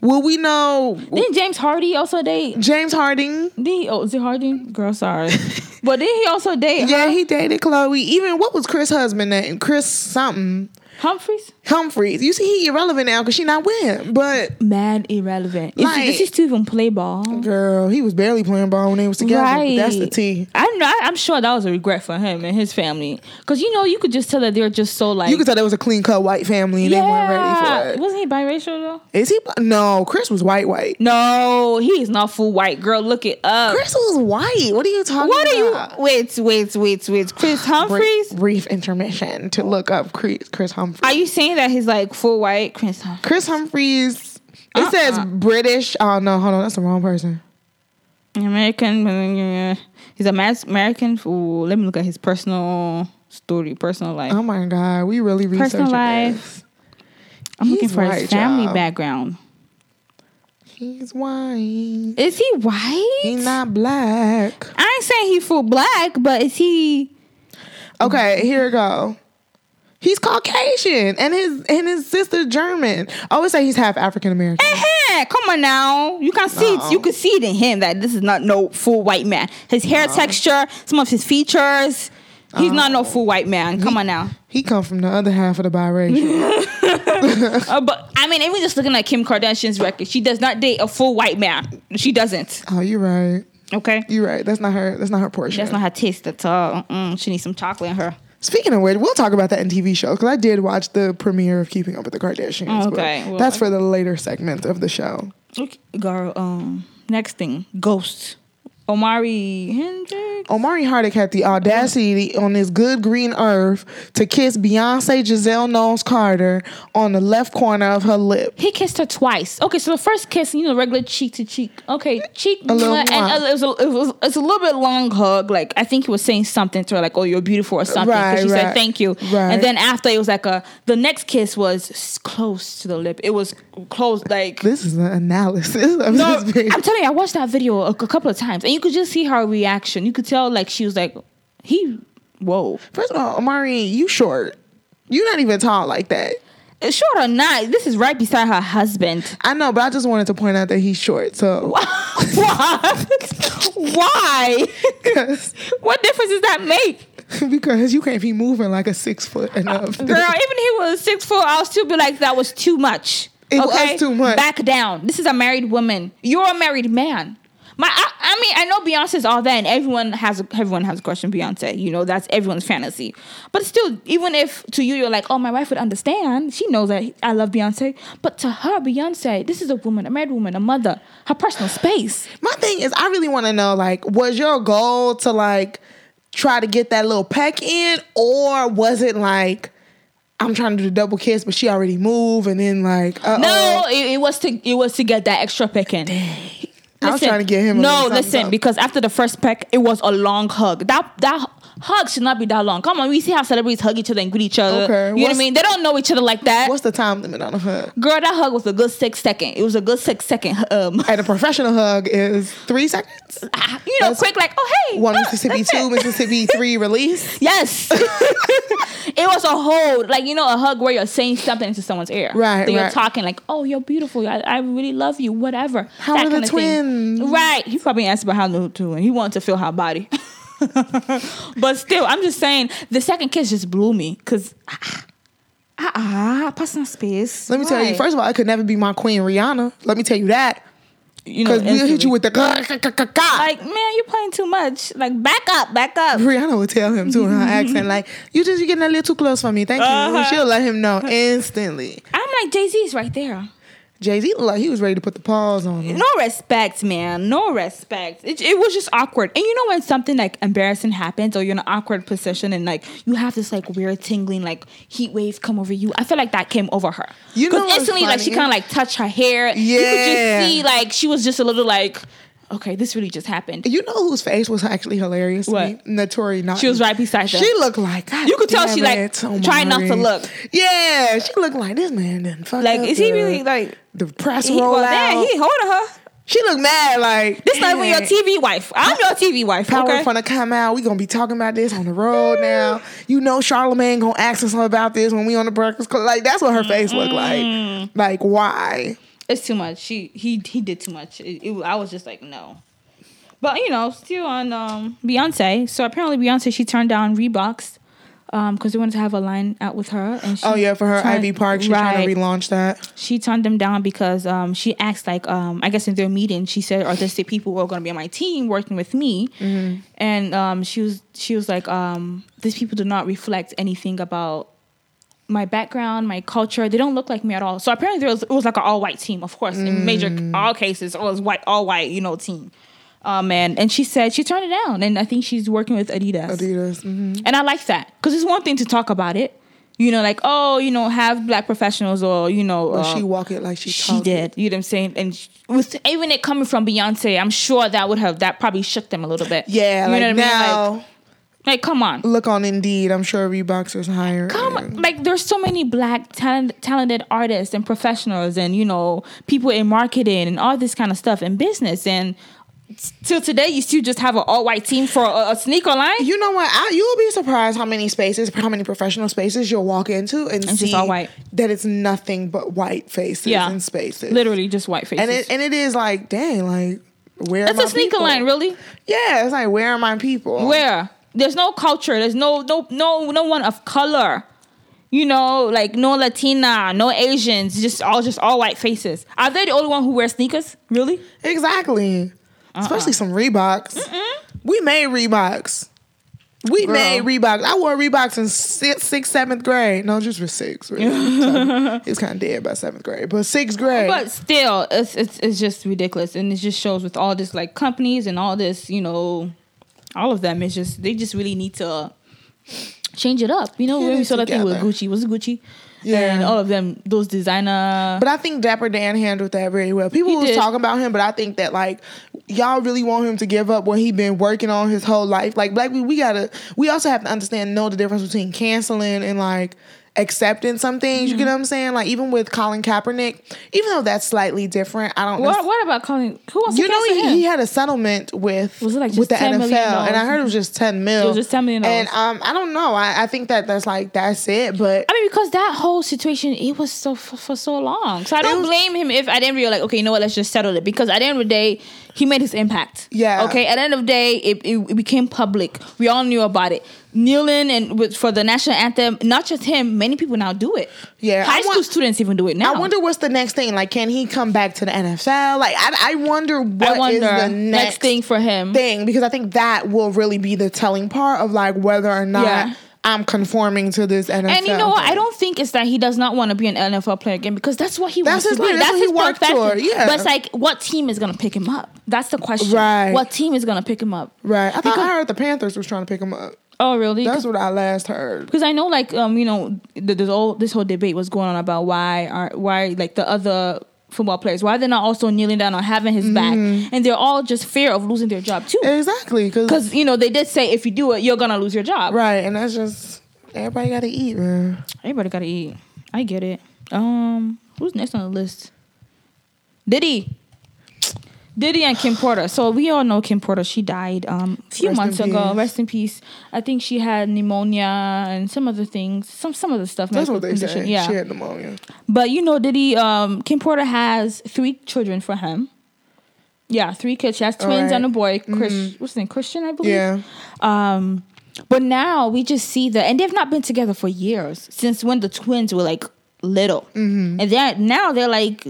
Speaker 2: Will we know
Speaker 3: didn't james hardy also date
Speaker 2: James Harding?
Speaker 3: did he, oh is it harding girl sorry but did he also date
Speaker 2: Yeah,
Speaker 3: her?
Speaker 2: he dated Khloe. Even what was Chris' husband name? Chris something.
Speaker 3: humphries
Speaker 2: Humphries. You see, he irrelevant now because she not with him. But
Speaker 3: mad irrelevant
Speaker 2: Like-
Speaker 3: does he still even play ball
Speaker 2: girl, he was barely playing ball when they was together. But that's the tea.
Speaker 3: I'm I'm sure that was a regret for him and his family, because you know you could just tell that they're just so like.
Speaker 2: You could tell there was a clean cut white family and they weren't ready for it.
Speaker 3: Wasn't he biracial though?
Speaker 2: Is he? No, Chris was white white.
Speaker 3: No, he is not full white. Girl, look it up.
Speaker 2: Chris was white. What are you talking
Speaker 3: what are you? Wait, wait, wait, wait. Chris Humphries.
Speaker 2: brief intermission to look up Chris, Chris Humphries.
Speaker 3: Are you saying that he's like full white? Chris Humphries.
Speaker 2: Chris Humphries. It
Speaker 3: Uh-uh.
Speaker 2: says British. Oh no, hold on, that's the wrong person.
Speaker 3: American. Uh, he's a mass American. Ooh, let me look at his personal story, personal life.
Speaker 2: Oh my god, we really researching
Speaker 3: Personal life.
Speaker 2: this.
Speaker 3: I'm looking
Speaker 2: he's
Speaker 3: for his family background.
Speaker 2: He's white.
Speaker 3: Is he white?
Speaker 2: He's not black.
Speaker 3: I ain't saying he full black, but is he?
Speaker 2: Okay, here we go. He's Caucasian, and his and his sister German. I always say he's half African American.
Speaker 3: Eh, come on now. You can see it. You can see it in him that this is not no full white man. His hair texture, some of his features. He's not no full white man. Come on now.
Speaker 2: He come from the other half of the biracial.
Speaker 3: Uh, but I mean, even just looking at Kim Kardashian's record, she does not date a full white man. She doesn't.
Speaker 2: oh, you're right.
Speaker 3: Okay.
Speaker 2: You're right. That's not her. That's not her portion.
Speaker 3: That's not her taste at all. Mm-mm. She needs some chocolate in her.
Speaker 2: Speaking of which, we'll talk about that in TV shows because I did watch the premiere of Keeping Up with the Kardashians.
Speaker 3: Okay, well-
Speaker 2: that's for the later segment of the show.
Speaker 3: Okay. Girl, um, next thing, Ghost. Omari Hendrix.
Speaker 2: Omari Hardwick had the audacity on this good green earth to kiss Beyonce Giselle Knowles Carter on the left corner of her lip.
Speaker 3: He kissed her twice. Okay, so the first kiss, you know, regular cheek to cheek. Okay, cheek,
Speaker 2: A little
Speaker 3: and
Speaker 2: mwah.
Speaker 3: it was a, it was it's a little bit long hug. Like I think he was saying something to her, like "Oh, you're beautiful" or something. 'cause
Speaker 2: Right,
Speaker 3: she
Speaker 2: right.
Speaker 3: said thank you.
Speaker 2: Right.
Speaker 3: And then after it was like a the next kiss was close to the lip. It was close, like
Speaker 2: This is an analysis of
Speaker 3: no.
Speaker 2: this video.
Speaker 3: I'm telling you, I watched that video a, a couple of times, and you could just see her reaction. You could tell like she was like, he, whoa.
Speaker 2: First of all, Omari, you short. You're not even tall like that.
Speaker 3: Uh, short or not, this is right beside her husband.
Speaker 2: I know, but I just wanted to point out that he's short. So,
Speaker 3: Why? Why? what difference does that make?
Speaker 2: because you can't be moving like a six foot uh, enough.
Speaker 3: Girl, even if he was six foot, I'll still be like, that was too much.
Speaker 2: It was too much.
Speaker 3: Back down. This is a married woman. You're a married man. My, I, I mean, I know Beyonce's all that, and everyone has a, everyone has a crush on Beyonce. You know, that's everyone's fantasy. But still, even if to you you're like, oh, my wife would understand. She knows that I love Beyonce. But to her, Beyonce, this is a woman, a married woman, a mother, her personal space.
Speaker 2: My thing is, I really want to know, like, was your goal to like try to get that little peck in, or was it like I'm trying to do the double kiss, but she already moved, and then like, uh
Speaker 3: No, it, it was to it was to get that extra peck in.
Speaker 2: I was trying to get him
Speaker 3: no, listen, because after the first peck, it was a long hug. That that hugs should not be that long. Come on, we see how celebrities hug each other and greet each other.
Speaker 2: Okay,
Speaker 3: You know what I mean? They don't know each other like that.
Speaker 2: What's the time limit on a hug?
Speaker 3: Girl, that hug was a good six second. It was a good six second. Um,
Speaker 2: And a professional hug is three seconds.
Speaker 3: you know,
Speaker 2: That's-
Speaker 3: quick like, oh hey,
Speaker 2: One
Speaker 3: ah,
Speaker 2: Mississippi, two. Mississippi, three release.
Speaker 3: Yes. it was a hold, like you know, a hug where you're saying something into someone's ear.
Speaker 2: Right,
Speaker 3: That you're
Speaker 2: right.
Speaker 3: talking like, "Oh, you're beautiful. I, I really love you. Whatever."
Speaker 2: How
Speaker 3: That
Speaker 2: are the
Speaker 3: kinda thing.
Speaker 2: twins?
Speaker 3: Right. He probably asked about how new too, and he wanted to feel her body. But still, I'm just saying the second kiss just blew me because ah ah, personal space.
Speaker 2: Let me tell you, first of all, I could never be my queen Rihanna. Let me tell you that.
Speaker 3: you know,
Speaker 2: Because we'll hit you with the
Speaker 3: like, man, you're playing too much. Like, back up, back up.
Speaker 2: Rihanna would tell him too in her accent, like, you just you getting a little too close for me. Thank you.
Speaker 3: Uh-huh.
Speaker 2: She'll let him know instantly.
Speaker 3: I'm like, Jay Z's right there.
Speaker 2: Jay Z looked like he was ready to put the paws on him.
Speaker 3: No respect, man. No respect. It, it was just awkward. And you know when something like embarrassing happens or you're in an awkward position and like you have this like weird tingling like heat wave come over you. I feel like that came over her.
Speaker 2: You know,
Speaker 3: instantly like she kind of like touched her hair. Yeah, You could just see like she was just a little like, okay, this really just happened.
Speaker 2: You know whose face was actually hilarious
Speaker 3: What?
Speaker 2: Naturi Naughton.
Speaker 3: She was right beside her.
Speaker 2: She looked like God
Speaker 3: You could tell she, like,
Speaker 2: Omari.
Speaker 3: trying not to look.
Speaker 2: Yeah, she looked like this man didn't fuck
Speaker 3: Like, is he
Speaker 2: the-
Speaker 3: really like
Speaker 2: the press
Speaker 3: he,
Speaker 2: roll
Speaker 3: well,
Speaker 2: out?
Speaker 3: he holding her.
Speaker 2: she looked mad like
Speaker 3: This not even your TV wife. I'm your TV wife.
Speaker 2: Power
Speaker 3: Okay.
Speaker 2: finna come out. We gonna be talking about this on the road now. You know, Charlemagne gonna ask us about this when we on the Breakfast Club. Like that's what her face looked like. Like why?
Speaker 3: It's too much. She he he did too much. It, it- I was just like no. But you know, still on um, Beyonce. So apparently Beyonce she turned down Reeboks because they wanted to have a line out with her. And she
Speaker 2: Oh yeah, for her
Speaker 3: turned-
Speaker 2: Ivy Park, she's trying to relaunch that.
Speaker 3: She turned them down because um, she asked like um, I guess in their meeting she said there people who are going to be on my team working with me,
Speaker 2: Mm-hmm.
Speaker 3: and um, she was she was like um, these people do not reflect anything about my background, my culture. They don't look like me at all. So apparently there was it was like an all white team, of course, in major
Speaker 2: Mm.
Speaker 3: all cases it was white all white you know team. Um, and and she said she turned it down, and I think she's working with Adidas.
Speaker 2: Adidas. mhm.
Speaker 3: And I like that because it's one thing to talk about it, you know, like oh, you know, have black professionals or you know, uh,
Speaker 2: she walk it like she.
Speaker 3: she
Speaker 2: talk it.
Speaker 3: did. You know what I'm saying? And sh- with even it coming from Beyonce, I'm sure that would have that probably shook them a little bit.
Speaker 2: Yeah,
Speaker 3: you
Speaker 2: like
Speaker 3: know what
Speaker 2: now.
Speaker 3: I mean? Like, like come on.
Speaker 2: look on Indeed. I'm sure Reeboks is higher.
Speaker 3: Come on. Like there's so many black talent, talented artists and professionals and you know people in marketing and all this kind of stuff in business and till today you still just have an all white team for a, a sneaker line.
Speaker 2: You know what? I, you'll be surprised how many spaces, how many professional spaces you'll walk into and
Speaker 3: It's
Speaker 2: see
Speaker 3: all white.
Speaker 2: that it's nothing but white faces
Speaker 3: Yeah.
Speaker 2: and spaces.
Speaker 3: Literally just white faces.
Speaker 2: and it and it is like, dang, like where?
Speaker 3: That's a sneaker
Speaker 2: people?
Speaker 3: line, really.
Speaker 2: Yeah, it's like where are my people?
Speaker 3: Where there's no culture, there's no no no no one of color. You know, like no Latina, no Asians, just all just all white faces. Are they the only one who wear sneakers? Really?
Speaker 2: Exactly.
Speaker 3: Uh-uh.
Speaker 2: Especially some Reeboks. We made Reeboks. We
Speaker 3: Girl.
Speaker 2: made Reeboks. I wore Reeboks in sixth, sixth, seventh grade. No, just for six. Really. It's kind of dead by seventh grade, but sixth grade.
Speaker 3: But still, it's, it's it's just ridiculous, and it just shows with all this like companies and all this, you know, all of them. It's just they just really need to change it up. You know,
Speaker 2: Get
Speaker 3: when we saw that thing with. Gucci, was it Gucci?
Speaker 2: Yeah.
Speaker 3: and all of them, those designer.
Speaker 2: But I think Dapper Dan handled that very well. People
Speaker 3: He
Speaker 2: was
Speaker 3: did.
Speaker 2: talking about him, but I think that like y'all really want him to give up what he been working on his whole life. Like Black, we, we gotta. We also have to understand know the difference between canceling and like accepting some things. You get
Speaker 3: Mm-hmm.
Speaker 2: what I'm saying? Like even with Colin Kaepernick, even though that's slightly different, I don't.
Speaker 3: what what about Colin? Who wants
Speaker 2: You
Speaker 3: to
Speaker 2: know he, he had a settlement with
Speaker 3: Was it like
Speaker 2: with the
Speaker 3: $10
Speaker 2: NFL, and I heard it was just ten mil.
Speaker 3: It was just $10 million.
Speaker 2: And um, I don't know. I, I think that that's like that's it. But
Speaker 3: I mean, because that whole situation, it was so for, for so long. So I don't
Speaker 2: was-
Speaker 3: blame him if I didn't realize, okay, you know what, let's just settle it. Because at the end of the day, he made his impact.
Speaker 2: Yeah.
Speaker 3: Okay. At the end of the day, it, it, it became public. We all knew about it. Kneeling and with, for the national anthem, not just him, many people now do it.
Speaker 2: Yeah,
Speaker 3: High
Speaker 2: I
Speaker 3: school
Speaker 2: want-
Speaker 3: students even do it now.
Speaker 2: I wonder what's the next thing. Like, can he come back to the NFL? Like, I, I wonder what
Speaker 3: I
Speaker 2: is the
Speaker 3: next,
Speaker 2: next,
Speaker 3: thing for him.
Speaker 2: thing because I think that will really be the telling part of like whether or not
Speaker 3: Yeah.
Speaker 2: I'm conforming to this NFL.
Speaker 3: And you know what?
Speaker 2: thing.
Speaker 3: I don't think it's that he does not want to be an NFL player again because that's what he
Speaker 2: That's
Speaker 3: wants
Speaker 2: his
Speaker 3: to be.
Speaker 2: That's what he worked toward. Yeah.
Speaker 3: But it's like, what team is gonna pick him up? That's the question.
Speaker 2: Right.
Speaker 3: What team is gonna pick him up?
Speaker 2: Right. I think
Speaker 3: Because-
Speaker 2: I heard the Panthers was trying to pick him up.
Speaker 3: Oh, really?
Speaker 2: That's what I last heard.
Speaker 3: because I know, like, um, you know, th- this whole this whole debate was going on about why are why like the other football players? Why they're not also kneeling down or having his back? And they're all just fear of losing their job too.
Speaker 2: Exactly, because
Speaker 3: you know they did say if you do it, you're gonna lose your job.
Speaker 2: right, and that's just everybody got to eat, man.
Speaker 3: Everybody gotta eat. I get it. Um, who's next on the list? Diddy. Diddy and Kim Porter. So we all know Kim Porter. She died um a few
Speaker 2: Rest
Speaker 3: months ago.
Speaker 2: peace.
Speaker 3: Rest in peace. I think she had pneumonia and some other things. Some some of the stuff.
Speaker 2: That's what they
Speaker 3: condition.
Speaker 2: say.
Speaker 3: Yeah.
Speaker 2: She had pneumonia.
Speaker 3: But you know, Diddy, um, Kim Porter has three children for him. Yeah, three kids. She has twins
Speaker 2: Alright.
Speaker 3: and a boy. Chris, what's his name? Christian, I believe.
Speaker 2: Yeah.
Speaker 3: Um, but now we just see that, and they've not been together for years since when the twins were like little,
Speaker 2: Mm-hmm.
Speaker 3: and they're now they're like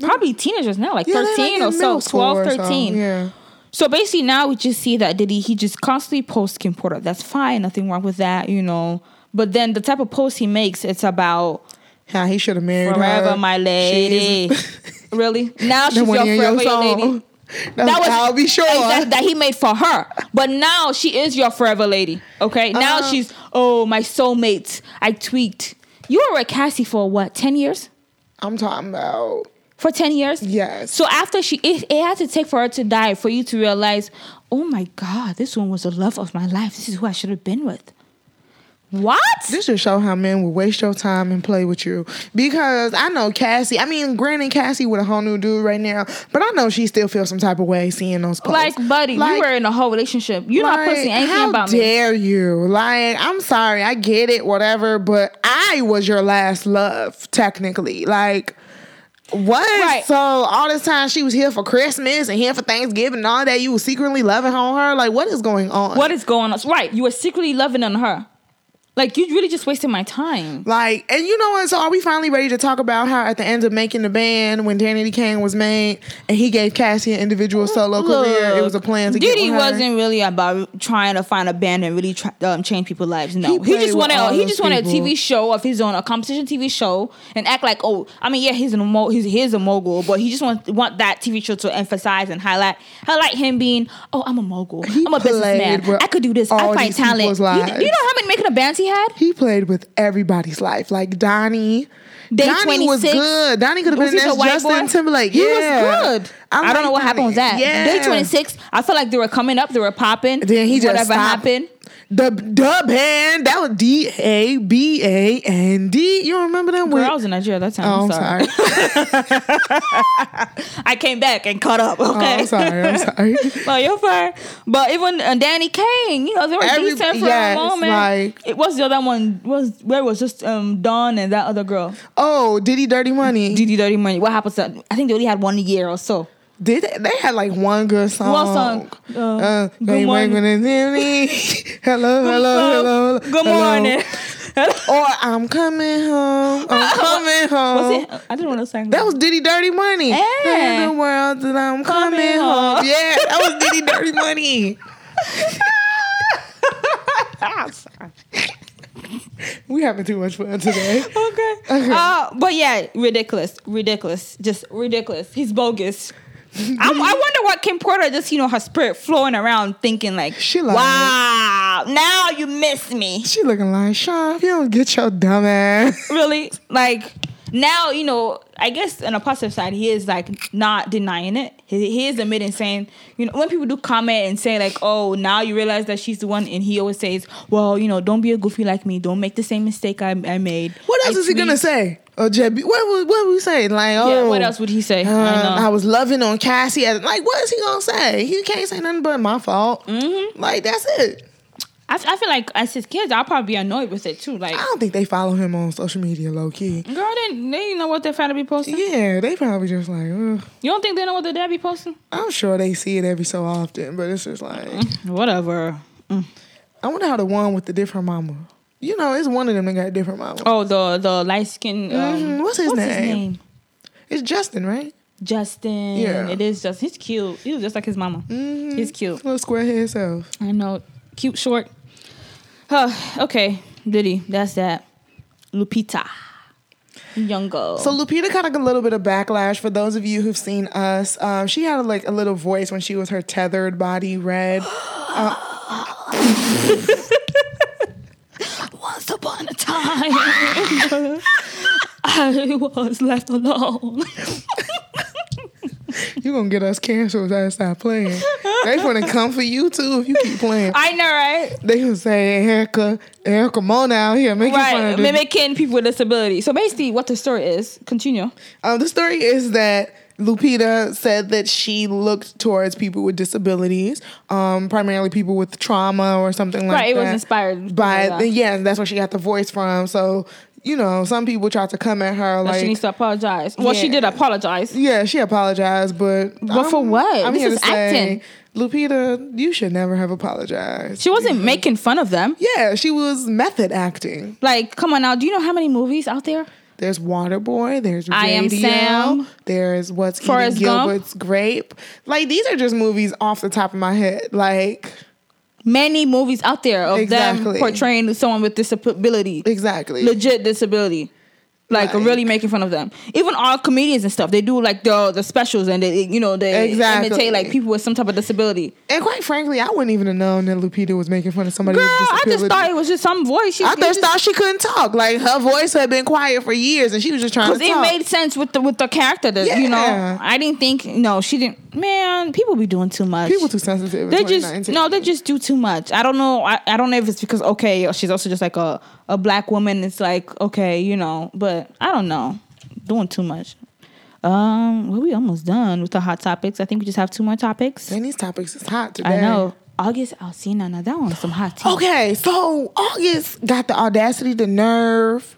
Speaker 3: probably teenagers now, like
Speaker 2: Yeah, they're, like,
Speaker 3: thirteen or so,
Speaker 2: middle
Speaker 3: 12, 13.
Speaker 2: so, Yeah.
Speaker 3: So basically, now we just see that Diddy he just constantly posts Kim Porter. That's fine, nothing wrong with that, you know. But then the type of post he makes, it's about
Speaker 2: How he should have married
Speaker 3: forever,
Speaker 2: her.
Speaker 3: my lady. really? Now she's your
Speaker 2: in your
Speaker 3: forever your lady.
Speaker 2: That was, I'll be sure.
Speaker 3: that, that he made for her. But now she is your forever lady. Okay. Now
Speaker 2: Uh-huh.
Speaker 3: she's oh my soulmate. I tweaked. You were with Cassie for what? Ten years?
Speaker 2: I'm talking about.
Speaker 3: For ten years?
Speaker 2: Yes.
Speaker 3: So after she, it, it had to take for her to die for you to realize, oh my god, this one was the love of my life. This is who I should have been with. What?
Speaker 2: This just show how men will waste your time and play with you. Because I know Cassie. I mean, granted, Cassie with a whole new dude right now, but I know she still feels some type of way seeing those posts.
Speaker 3: like, buddy,
Speaker 2: Like-
Speaker 3: we were in a whole relationship. You're not
Speaker 2: Like,
Speaker 3: posting anything
Speaker 2: how
Speaker 3: about me.
Speaker 2: dare you? Like, I'm sorry, I get it, whatever, but I was your last love, technically. Like, what?
Speaker 3: Right.
Speaker 2: So all this time she was here for Christmas and here for Thanksgiving and all that, you were secretly loving on her. Like, what is going on?
Speaker 3: What is going on? Right, you were secretly loving on her. Like you really just wasted my time.
Speaker 2: Like, and you know what? So are we finally ready to talk about how at the end of making the band, when Danity Kane was made, and he gave Cassie an individual solo career, it was a plan to get
Speaker 3: Diddy
Speaker 2: with her?
Speaker 3: wasn't really about trying to find a band and really try, um, change people's lives. No,
Speaker 2: He
Speaker 3: he, just wanted
Speaker 2: all
Speaker 3: he just wanted a. TV show of his own, a competition TV show, and act like oh, I mean yeah, he's an mo- he's he's a mogul, but he just want want that TV show to emphasize and highlight highlight him being oh I'm a mogul,
Speaker 2: He
Speaker 3: I'm a businessman, I could do this, I find talent. You, you know how many making a band he had?
Speaker 2: He played with everybody's life. Like Donnie.
Speaker 3: Day
Speaker 2: Donnie was good. Donnie could have been next Justin
Speaker 3: boy?
Speaker 2: Timberlake.
Speaker 3: He
Speaker 2: yeah.
Speaker 3: was good. I, don't know what happened with that.
Speaker 2: Yeah.
Speaker 3: Day 26, I felt like they were coming up, they were popping.
Speaker 2: Then he just
Speaker 3: whatever
Speaker 2: stopped.
Speaker 3: happened.
Speaker 2: The the band that was D A B A N D. You remember them?
Speaker 3: Girl,
Speaker 2: With-
Speaker 3: I was in Nigeria that time.
Speaker 2: Oh,
Speaker 3: I'm sorry.
Speaker 2: sorry.
Speaker 3: I came back and caught up.
Speaker 2: Oh,
Speaker 3: Okay.
Speaker 2: I'm sorry. I'm sorry.
Speaker 3: well, you're fine. But even uh, Danity Kane, you know, they were
Speaker 2: Every-
Speaker 3: decent for
Speaker 2: yes,
Speaker 3: a moment.
Speaker 2: like-
Speaker 3: it was the other one was where was just um Dawn and that other girl.
Speaker 2: Oh, Diddy Dirty Money.
Speaker 3: Diddy Dirty Money. What happened to I think they only had one year or so.
Speaker 2: Did they, they had like one good song?
Speaker 3: What song? Uh,
Speaker 2: Uh,
Speaker 3: Good Morning.
Speaker 2: the- hello, hello, hello.
Speaker 3: Good
Speaker 2: hello.
Speaker 3: morning.
Speaker 2: Or I'm coming home. I'm coming home.
Speaker 3: was it? I didn't want to sing
Speaker 2: That was Diddy Dirty Money.
Speaker 3: Eh.
Speaker 2: In the world that I'm coming,
Speaker 3: Coming
Speaker 2: home.
Speaker 3: home.
Speaker 2: Yeah, that was Diddy Dirty Money. we having too much fun today.
Speaker 3: okay. Uh, but yeah, ridiculous, ridiculous, just ridiculous. He's bogus. I, I wonder what Kim Porter just you know her spirit flowing around thinking like,
Speaker 2: She like-
Speaker 3: wow, now you miss me.
Speaker 2: She looking like Sean. If you don't get your dumb ass.
Speaker 3: Really, like now you know. I guess on a positive side, he is like not denying it. He, he is admitting, saying, you know, when people do comment and say like, "Oh, now you realize that she's the one," and he always says, "Well, you know, don't be a goofy like me. Don't make the same mistake I, I made."
Speaker 2: What else
Speaker 3: I
Speaker 2: is he gonna say? Oh, Jebby, what would what would we say? Like, oh,
Speaker 3: Yeah, what else would he say? I
Speaker 2: uh,
Speaker 3: know.
Speaker 2: I, was loving on Cassie. Like, what is he gonna say? He can't say nothing but my fault.
Speaker 3: Mm-hmm.
Speaker 2: Like, that's it.
Speaker 3: I, I feel like as his kids, I'll probably be annoyed with it too. Like,
Speaker 2: I don't think they follow him on social media, low key.
Speaker 3: girl, they, they know what their father be posting.
Speaker 2: Yeah, they probably just like, Ugh.
Speaker 3: You don't think they know what their dad be posting?
Speaker 2: I'm sure they see it every so often, but it's just like,
Speaker 3: Whatever.
Speaker 2: I wonder how the one with the different mama. You know, it's one of them that got different mama.
Speaker 3: Oh, the the light skin. Um,
Speaker 2: Mhm. What's his name? It's Justin, right?
Speaker 3: Justin.
Speaker 2: Yeah.
Speaker 3: It is just. He's cute. He's just like his mama. He's cute.
Speaker 2: Little square head self.
Speaker 3: I know. Cute, short. Huh, okay, Diddy. That's that. Lupita. Young girl.
Speaker 2: So Lupita got like a little bit of backlash for those of you who've seen us. Um, she had like a little voice when she was her tethered body red.
Speaker 3: Once upon a time, I was left alone.
Speaker 2: You gonna get us canceled if I stop playing. they gonna come for you too if you keep playing.
Speaker 3: I know, right?
Speaker 2: They gonna say Erica, Erica Mona out here making fun
Speaker 3: Right,
Speaker 2: of
Speaker 3: mimicking people with disabilities. So basically, what the story is, continue.
Speaker 2: Um, the story is that Lupita said that she looked towards people with disabilities, um, primarily people with trauma or something like that.
Speaker 3: Right, it
Speaker 2: that.
Speaker 3: was inspired
Speaker 2: by
Speaker 3: by that.
Speaker 2: yeah, that's where she got the voice from. So you know, some people tried to come at her like,
Speaker 3: she needs to apologize. Well, she did apologize.
Speaker 2: yeah, she apologized, but
Speaker 3: But for what?
Speaker 2: I'm
Speaker 3: This
Speaker 2: here to say. Lupita, you should never have apologized.
Speaker 3: She wasn't making fun of them.
Speaker 2: yeah, she was method acting.
Speaker 3: Like, come on now. Do you know how many movies out there?
Speaker 2: There's Waterboy. There's
Speaker 3: I Am Sam.
Speaker 2: There's What's
Speaker 3: Forrest
Speaker 2: Eating
Speaker 3: Gump.
Speaker 2: Gilbert's Grape. Like these are just movies off the top of my head. Like
Speaker 3: Many movies out there of them portraying someone with disability,
Speaker 2: exactly.
Speaker 3: legit disability. Like, really making fun of them. Even all comedians and stuff, they do like the the specials and they you know they
Speaker 2: Exactly.
Speaker 3: imitate like people with some type of disability.
Speaker 2: and quite frankly, I wouldn't even have known that Lupita was making fun of somebody
Speaker 3: Girl. I just thought it was just some voice. She,
Speaker 2: I just thought she couldn't talk. Like her voice had been quiet for years, and she was just trying to
Speaker 3: Because it
Speaker 2: talk.
Speaker 3: made sense with the with the character that you know. I didn't think no, she didn't. Man, people be doing too much.
Speaker 2: People too sensitive.
Speaker 3: they just no, they just do too much. I don't know. I, I don't know if it's because okay, she's also just like a a black woman. It's like okay, you know, but I don't know, doing too much. Um, well, we almost done with the hot topics. I think we just have two more topics.
Speaker 2: And these topics is hot today.
Speaker 3: I know August Alsina. Now that one's some hot tea.
Speaker 2: Okay, so August got the audacity, the nerve,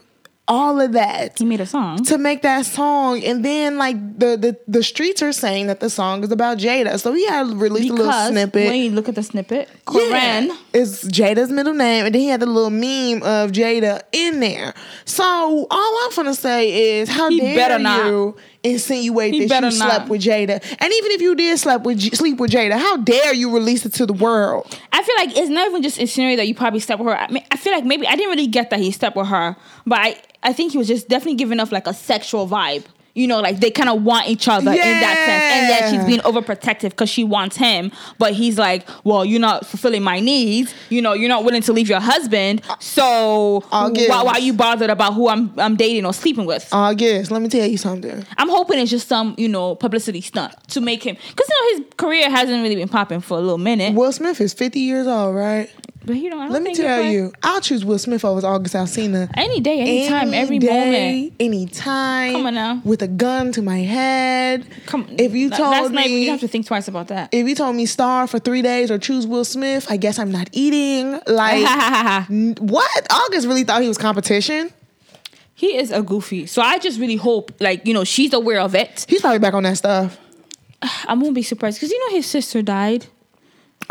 Speaker 2: all of that.
Speaker 3: he made a song.
Speaker 2: to make that song, and then like the the, the streets are saying that the song is about Jada, so he had released a little snippet.
Speaker 3: when you look at the snippet,
Speaker 2: Yeah. Is Jada's middle name, and then he had the little meme of Jada in there. So all I'm gonna say is, how
Speaker 3: He
Speaker 2: dare
Speaker 3: better not.
Speaker 2: Insinuate
Speaker 3: He
Speaker 2: that you slept
Speaker 3: not.
Speaker 2: with Jada? And even if you did sleep with J- sleep with Jada, how dare you release it to the world?
Speaker 3: I feel like it's not even just insinuating that you probably slept with her. I mean, I feel like maybe I didn't really get that he slept with her, but I, I think he was just definitely giving off like a sexual vibe. You know, like they kind of want each other in that sense, and that she's
Speaker 2: Yeah.
Speaker 3: being overprotective because she wants him, but he's like, "Well, you're not fulfilling my needs. You know, you're not willing to leave your husband.
Speaker 2: Uh, so
Speaker 3: why, why are you bothered about who I'm I'm dating or sleeping with?
Speaker 2: I guess. let me tell you something.
Speaker 3: I'm hoping it's just some you know publicity stunt to make him because you know his career hasn't really been popping for a little minute.
Speaker 2: Will Smith is 50 years old, right?
Speaker 3: But you know, I don't
Speaker 2: Let me tell you, I'll choose Will Smith over August Alsina.
Speaker 3: Any day, anytime,
Speaker 2: Any
Speaker 3: every
Speaker 2: day,
Speaker 3: moment.
Speaker 2: anytime.
Speaker 3: Come on now.
Speaker 2: With a gun to my head.
Speaker 3: Come, on.
Speaker 2: If you told
Speaker 3: even,
Speaker 2: me-
Speaker 3: you have to think twice about that.
Speaker 2: If you told me star for three days or choose Will Smith, I guess I'm not eating. Like, what? August really thought he was competition.
Speaker 3: he is a goofy, so I just really hope, like you know, she's aware of it.
Speaker 2: He's probably back on that stuff.
Speaker 3: I won't be surprised because you know his sister died.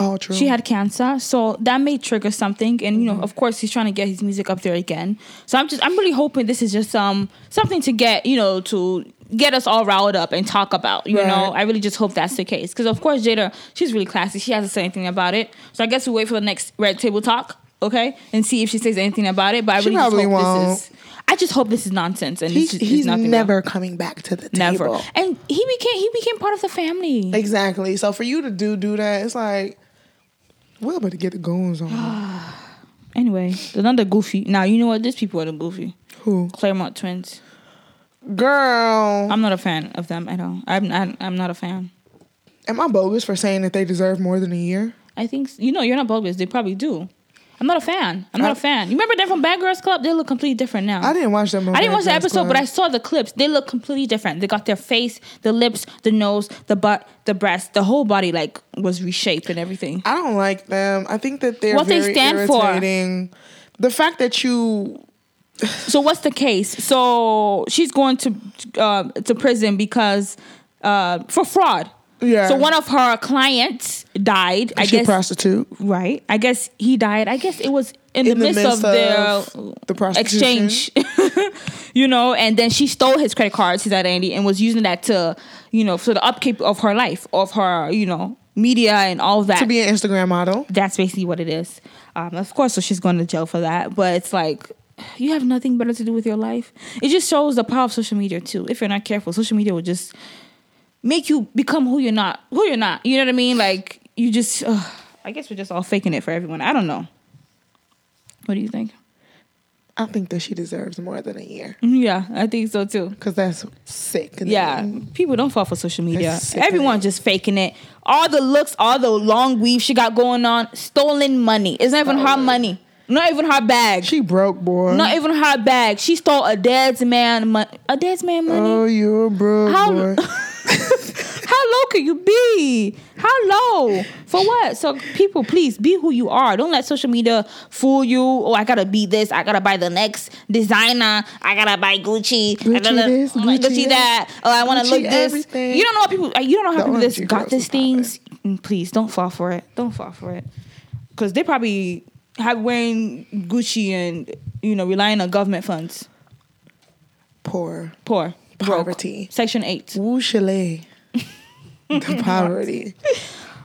Speaker 2: Oh, true.
Speaker 3: She had cancer, so that may trigger something. And you
Speaker 2: Mm-hmm.
Speaker 3: know, of course, he's trying to get his music up there again. So I'm just, I'm really hoping this is just um something to get you know to get us all riled up and talk about. You know, I really just hope that's the case because of course Jada, she's really classy. She hasn't said anything about it. So I guess we wait for the next red table talk, okay, and see if she says anything about it. But I
Speaker 2: She
Speaker 3: really just
Speaker 2: probably
Speaker 3: hope
Speaker 2: won't.
Speaker 3: this is. I just hope this is nonsense and
Speaker 2: He's, he's
Speaker 3: is nothing real.
Speaker 2: never coming back to the
Speaker 3: never.
Speaker 2: table.
Speaker 3: And he became he became part of the family.
Speaker 2: Exactly. So for you to do do that, it's like, Will to get the goons on.
Speaker 3: Anyway, another goofy. Now you know what? These people are the goofy.
Speaker 2: Who?
Speaker 3: Clermont twins.
Speaker 2: Girl.
Speaker 3: I'm not a fan of them at all. I'm not. I'm not a fan.
Speaker 2: Am I bogus for saying that they deserve more than a year?
Speaker 3: I think you know you're not bogus. They probably do. I'm not a fan. I'm not
Speaker 2: I-
Speaker 3: a fan. You remember them from Bad Girls Club? They look completely different now.
Speaker 2: I didn't watch that movie.
Speaker 3: I didn't watch the episode, but I saw the clips. They look completely different. They got their face, the lips, the nose, the butt, the breast, the whole body like was reshaped and everything.
Speaker 2: I don't like them. I think that they're
Speaker 3: What they
Speaker 2: very
Speaker 3: stand for.
Speaker 2: irritating. The fact that you
Speaker 3: So what's the case? So she's going to uh, to prison because uh, for fraud.
Speaker 2: Yeah.
Speaker 3: So one of her clients died. I
Speaker 2: she a
Speaker 3: guess
Speaker 2: prostitute.
Speaker 3: right. I guess he died. I guess it was in, the,
Speaker 2: In the
Speaker 3: midst,
Speaker 2: midst
Speaker 3: of, their
Speaker 2: the prostitution.
Speaker 3: exchange. you know, and then she stole his credit cards, his identity, and was using that to, you know, for the upkeep of her life, of her, you know, media and all that
Speaker 2: To be an Instagram model.
Speaker 3: that's basically what it is. Um, of course, so she's going to jail for that. But it's like you have nothing better to do with your life. It just shows the power of social media too. If you're not careful, social media will just make you become who you're not. Who you're not. You know what I mean? Like you just. I guess we're just all faking it for everyone. I don't know. What do you think?
Speaker 2: I think that she deserves more than a year mm-hmm,
Speaker 3: Yeah, I think so too.
Speaker 2: because that's sick.
Speaker 3: Yeah, people don't fall for social media. Everyone just faking it. All the looks, all the long weave she got going on, stolen money. It's not even her money. Not even her bag.
Speaker 2: She broke, boy.
Speaker 3: not even her bag. She stole a dad's man money. A dad's man money.
Speaker 2: oh, you a broke
Speaker 3: How-
Speaker 2: boy.
Speaker 3: How low can you be? How low? For what? So people, please be who you are. Don't let social media fool you. Oh, I gotta be this. I gotta buy the next designer. I gotta buy Gucci. I
Speaker 2: Gucci
Speaker 3: gotta,
Speaker 2: this,
Speaker 3: Gucci,
Speaker 2: Gucci
Speaker 3: that. Oh, I want to look this.
Speaker 2: everything.
Speaker 3: You don't know what people. You don't know how
Speaker 2: The
Speaker 3: people
Speaker 2: OMG
Speaker 3: got these things. Mm, Please don't fall for it. Don't fall for it. Because they probably have wearing Gucci and you know relying on government funds.
Speaker 2: Poor.
Speaker 3: Poor. Broke.
Speaker 2: Poverty.
Speaker 3: Section eight.
Speaker 2: Woo chalet. the poverty.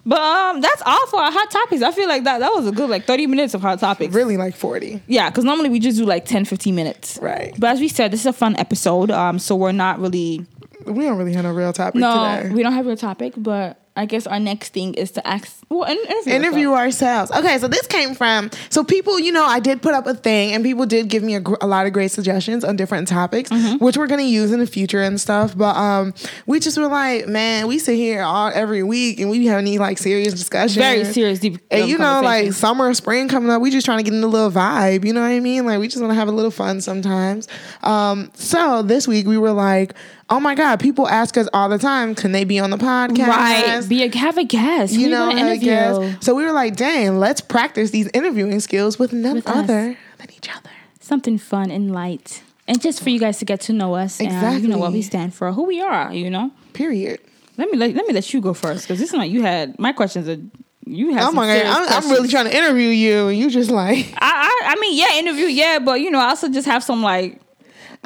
Speaker 3: But um, that's all for our hot topics. I feel like that that was a good like 30 minutes of hot topics.
Speaker 2: Really like 40.
Speaker 3: Yeah, because normally we just do like 10, 15 minutes.
Speaker 2: Right.
Speaker 3: But as we said, this is a fun episode. Um, so we're not really
Speaker 2: We don't really have no real topic
Speaker 3: no,
Speaker 2: today.
Speaker 3: we don't have a topic, but I guess our next thing is to ask well interview,
Speaker 2: interview
Speaker 3: ourselves.
Speaker 2: Okay, so this came from so people, you know, I did put up a thing, and people did give me a, gr- a lot of great suggestions on different topics,
Speaker 3: Mm-hmm.
Speaker 2: which we're gonna use in the future and stuff. But um, we just were like, man, we sit here all every week, and we have any like serious discussions,
Speaker 3: Very serious, deep.
Speaker 2: And you know, like summer, spring coming up, we just trying to get in a little vibe. You know what I mean? Like we just want to have a little fun sometimes. Um, so this week we were like, oh my god, people ask us all the time, can they be on the podcast?
Speaker 3: right, be a, have a guest.
Speaker 2: You
Speaker 3: you
Speaker 2: know, I
Speaker 3: interview?
Speaker 2: So we were like, dang, let's practice these interviewing skills with none
Speaker 3: With us.
Speaker 2: other than each other.
Speaker 3: Something fun and light, and just for you guys to get to know us and you know what we stand for, who we are. You know.
Speaker 2: Period.
Speaker 3: Let me let, let me let you go first because this is not you had my questions are you have.
Speaker 2: Oh my god, I'm, I'm really trying to interview you, and you just like,
Speaker 3: I, I I mean yeah interview yeah but you know I also just have some like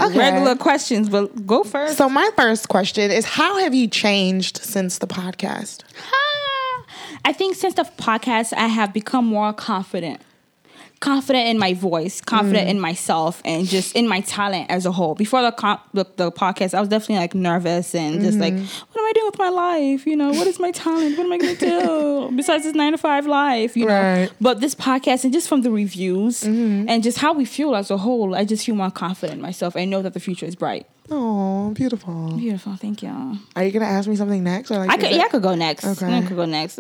Speaker 2: Okay.
Speaker 3: regular questions but go first.
Speaker 2: So my first question is, how have you changed since the podcast?
Speaker 3: I think since the podcast I have become more confident. Confident in my voice, confident
Speaker 2: Mm.
Speaker 3: in myself, and just in my talent as a whole. Before the, co- the the podcast, I was definitely like nervous and just like,
Speaker 2: Mm-hmm.
Speaker 3: what am I doing with my life? You know, what is my talent? What am I going to do besides this nine to five life? You know,
Speaker 2: Right. Mm-hmm.
Speaker 3: But this podcast and just from the reviews and just how we feel as a whole, I just feel more confident in myself I know that the future is bright.
Speaker 2: Oh, beautiful.
Speaker 3: Beautiful, thank you.
Speaker 2: Are you gonna ask me something next? Or like,
Speaker 3: I could, yeah, I could go next.
Speaker 2: Okay.
Speaker 3: I could go next.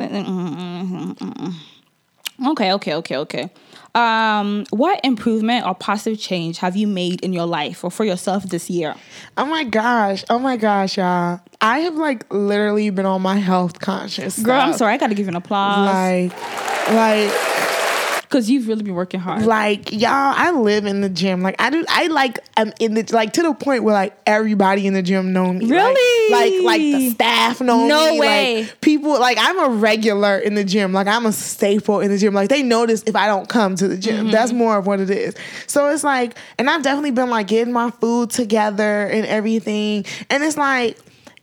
Speaker 3: Okay, okay, okay, okay. Um, what improvement or positive change have you made in your life or for yourself this year?
Speaker 2: Oh my gosh. Oh my gosh, y'all. I have like literally been on my health conscious.
Speaker 3: Girl, I'm sorry, I gotta give you an applause
Speaker 2: Like, like
Speaker 3: because you've really been working hard.
Speaker 2: like y'all i live in the gym like i do i like i'm in the like to the point where like everybody in the gym know me
Speaker 3: Really?
Speaker 2: like like, the staff know
Speaker 3: No
Speaker 2: me
Speaker 3: way.
Speaker 2: like people like i'm a regular in the gym like i'm a staple in the gym like they notice if i don't come to the gym
Speaker 3: Mm-hmm.
Speaker 2: that's more of what it is so it's like and i've definitely been like getting my food together and everything and it's like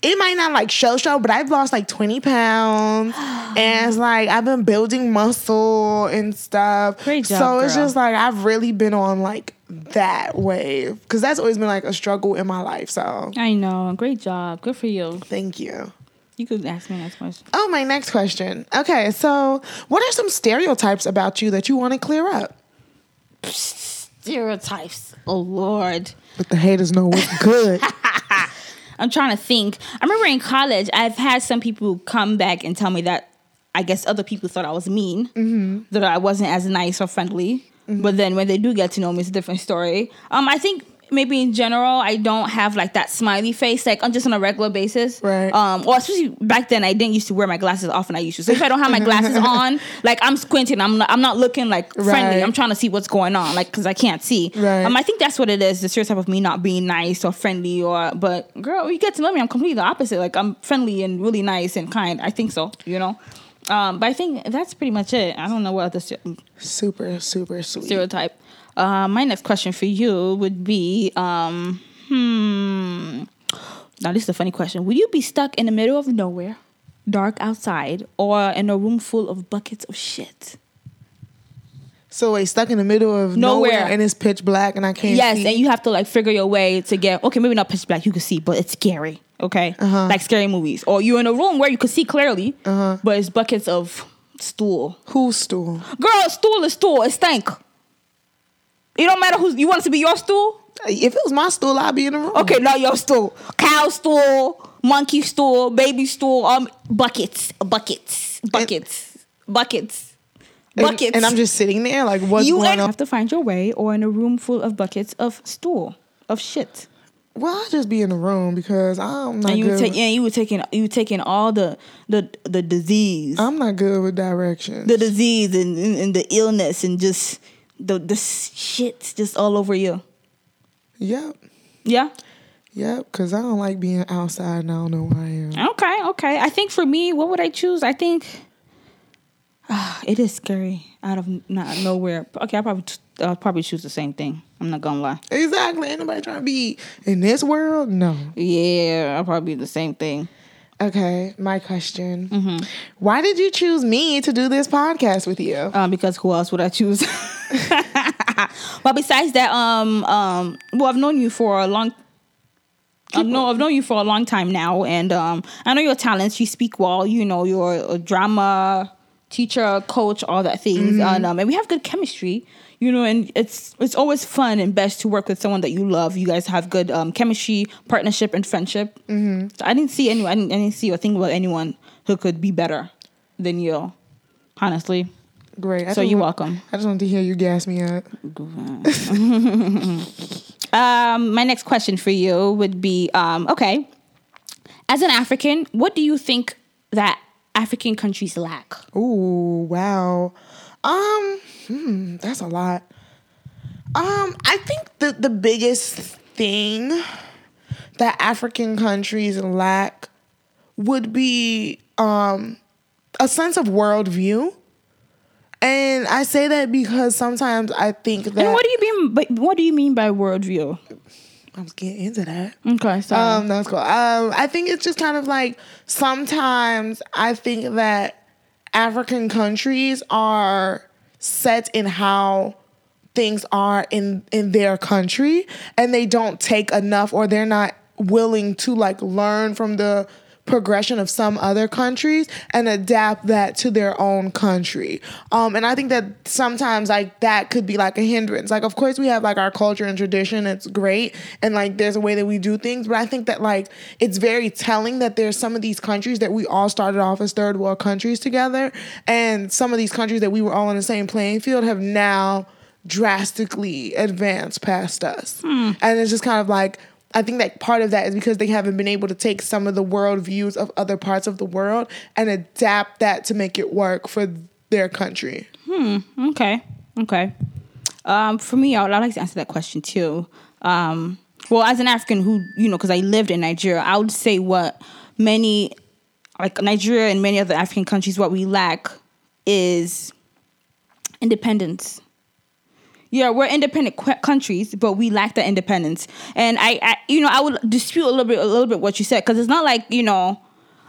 Speaker 2: it might not like show show, but I've lost like 20 pounds. and it's like I've been building muscle and stuff.
Speaker 3: Great job,
Speaker 2: So it's
Speaker 3: girl.
Speaker 2: just like I've really been on like that wave. Cause that's always been like a struggle in my life. So
Speaker 3: I know. Great job. Good for you.
Speaker 2: thank you.
Speaker 3: You could ask me next question.
Speaker 2: Oh, my next question. Okay, so what are some stereotypes about you that you want to clear up?
Speaker 3: Stereotypes. Oh Lord.
Speaker 2: But the haters know what's good.
Speaker 3: I'm trying to think. I remember in college, I've had some people come back and tell me that I guess other people thought I was mean,
Speaker 2: Mm-hmm.
Speaker 3: that I wasn't as nice or friendly. But then when they do get to know me, it's a different story. Um, I think maybe in general, I don't have like that smiley face, like on just on a regular basis.
Speaker 2: Right.
Speaker 3: Um, or especially back then, I didn't used to wear my glasses often. I used to. So if I don't have my glasses on, like I'm squinting, I'm not, I'm not looking like friendly.
Speaker 2: Right.
Speaker 3: I'm trying to see what's going on, like because I can't see.
Speaker 2: Right.
Speaker 3: Um, I think that's what it is. The stereotype of me not being nice or friendly, or but girl, you get to know me, I'm completely the opposite. Like I'm friendly and really nice and kind. I think so. You know. Um, but I think that's pretty much it. I don't know what other ste-
Speaker 2: super, super sweet.
Speaker 3: stereotype. Uh, my next question for you would be, um, hmm. Now this is a funny question. Would you be stuck in the middle of nowhere, dark outside, or in a room full of buckets of shit?
Speaker 2: So wait, stuck in the middle of nowhere,
Speaker 3: Nowhere.
Speaker 2: and it's pitch black and I can't
Speaker 3: yes,
Speaker 2: see.
Speaker 3: and you have to like figure your way to get okay, maybe not pitch black, you can see, but it's scary. Okay,
Speaker 2: Uh-huh.
Speaker 3: like scary movies, or you're in a room where you can see clearly, but it's buckets of stool.
Speaker 2: Whose stool?
Speaker 3: Girl, stool is stool. It stank. It don't matter who's. You want it to be your stool?
Speaker 2: If it was my stool, I'd be in the room.
Speaker 3: Okay, not your stool. Cow stool, monkey stool, baby stool. Um, buckets, buckets, buckets, buckets,
Speaker 2: And-
Speaker 3: buckets.
Speaker 2: And, I'm just sitting there like, what's
Speaker 3: you
Speaker 2: going on?
Speaker 3: have to find your way, or in a room full of buckets of stool of shit.
Speaker 2: Well, I'll just be in the room because I'm not
Speaker 3: and you
Speaker 2: good.
Speaker 3: were taking, yeah, you were taking, you were taking all the the the disease,
Speaker 2: I'm not good with directions.
Speaker 3: the disease and, and, and the illness and just the the shit just all over you.
Speaker 2: yep.
Speaker 3: Yeah.
Speaker 2: Yep. Because I don't like being outside and I don't know where I am.
Speaker 3: Okay. Okay. I think for me, what would I choose? I think ah, it is scary out of not nowhere. Okay, I probably I'll probably choose the same thing. I'm not gonna lie.
Speaker 2: Exactly. Anybody trying to be in this world? No.
Speaker 3: Yeah, I'll probably do the same thing.
Speaker 2: Okay. My question.
Speaker 3: Mm-hmm.
Speaker 2: Why did you choose me to do this podcast with you?
Speaker 3: Um, because who else would I choose? but besides that, um, um, well, I've known you for a long. I've known, I've known you for a long time now, and um, I know your talents. You speak well. You know, you're a drama teacher, coach, all that things, and um, and we have good chemistry. You know, and it's it's always fun and best to work with someone that you love. You guys have good um, chemistry, partnership, and friendship. Mm-hmm. So I didn't see anyone. I didn't, I didn't see or think about anyone who could be better than you. Honestly.
Speaker 2: Great. I
Speaker 3: So you're
Speaker 2: want-
Speaker 3: welcome.
Speaker 2: I just want to hear you gas me up.
Speaker 3: Um, my next question for you would be um, okay. As an African, what do you think that African countries lack?
Speaker 2: Oh, wow. Um, hmm, that's a lot. Um, I think the the biggest thing that African countries lack would be um a sense of worldview. And I say that because sometimes I think that
Speaker 3: And what do you mean? By, what do you mean by worldview?
Speaker 2: I was getting into that.
Speaker 3: Okay, so
Speaker 2: Um, that's cool. Um, I think it's just kind of like sometimes I think that African countries are set in how things are in in their country, and they don't take enough, or they're not willing to like learn from the progression of some other countries and adapt that to their own country. Um, and I think that sometimes like that could be like a hindrance. Like of course we have like our culture and tradition, it's great, and like there's a way that we do things, but I think that like it's very telling that there's some of these countries that we all started off as third world countries together, and some of these countries that we were all on the same playing field have now drastically advanced past us. And it's just kind of like I think that part of that is because they haven't been able to take some of the world views of other parts of the world and adapt that to make it work for their country. Hmm.
Speaker 3: okay, okay. Um, for me, I would I'd like to answer that question too. Um, well, as an African who you know, because I lived in Nigeria, I would say what many like Nigeria and many other African countries, what we lack is independence. Yeah, we're independent qu- countries, but we lack the independence. And I, I, you know, I would dispute a little bit, a little bit what you said because it's not like you know.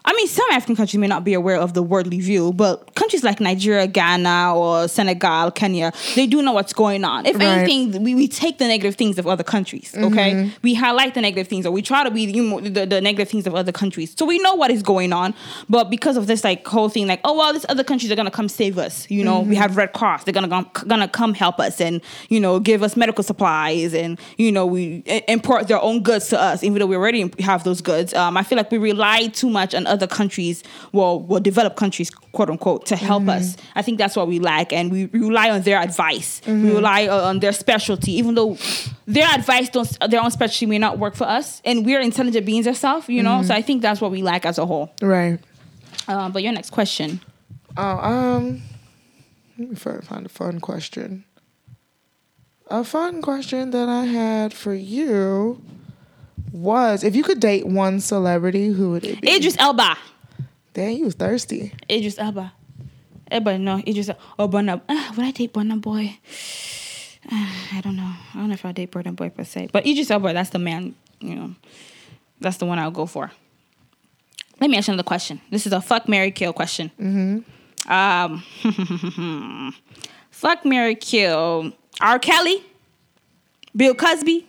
Speaker 3: I mean, some African countries may not be aware of the worldly view, but countries like Nigeria, Ghana, or Senegal, Kenya, they do know what's going on. If
Speaker 2: Right.
Speaker 3: anything, we, we take the negative things of other countries, okay? We highlight the negative things, or we try to be you know, the, the negative things of other countries. So we know what is going on, but because of this like whole thing, like, oh, well, these other countries are gonna come save us. You know, we have Red Cross, they're gonna, gonna, gonna come help us and, you know, give us medical supplies and, you know, we import their own goods to us, even though we already have those goods. Um, I feel like we rely too much on other countries, well, well, developed countries, quote unquote, to help us. I think that's what we lack, and we rely on their advice. We rely on on their specialty, even though their advice, don't, their own specialty may not work for us, and we're intelligent beings ourselves, you know. So I think that's what we lack as a whole.
Speaker 2: Right.
Speaker 3: Um, but your next question.
Speaker 2: Oh, um, let me fi- find a fun question. A fun question that I had for you was if you could date one celebrity, who would it be?
Speaker 3: Idris Elba.
Speaker 2: Damn, you was thirsty.
Speaker 3: Idris Elba. Everybody know Idris or Burna. Ah, would I date Burna Boy? Ah, I don't know. I don't know if I date Burna Boy per se, but Idris Elba. That's the man. You know, that's the one I'll go for. Let me ask you another question. This is a fuck Mary kill question. Mm-hmm. Um, fuck Mary kill. R. Kelly, Bill Cosby.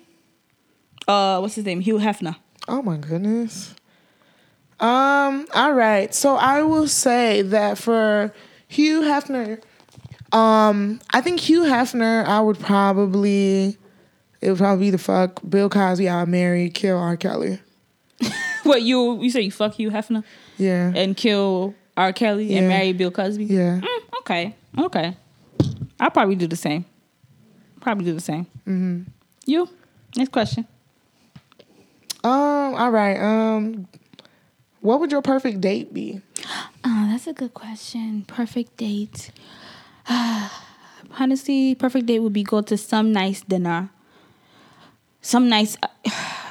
Speaker 3: Uh, what's his name? Hugh Hefner.
Speaker 2: Oh my goodness. Um, all right. So I will say that for Hugh Hefner, Um, I think Hugh Hefner. I would probably. It would probably be the fuck Bill Cosby. I'll marry, kill R. Kelly.
Speaker 3: What you you say you fuck Hugh Hefner
Speaker 2: Yeah.
Speaker 3: and kill R. Kelly and marry Bill Cosby?
Speaker 2: yeah.
Speaker 3: Mm, okay, okay. I'll probably do the same. Probably do the same. Mm-hmm. You? Next question.
Speaker 2: Um. All right. Um. What would your perfect date be?
Speaker 3: Oh, that's a good question. Perfect date. Honestly, perfect date would be go to some nice dinner. Some nice.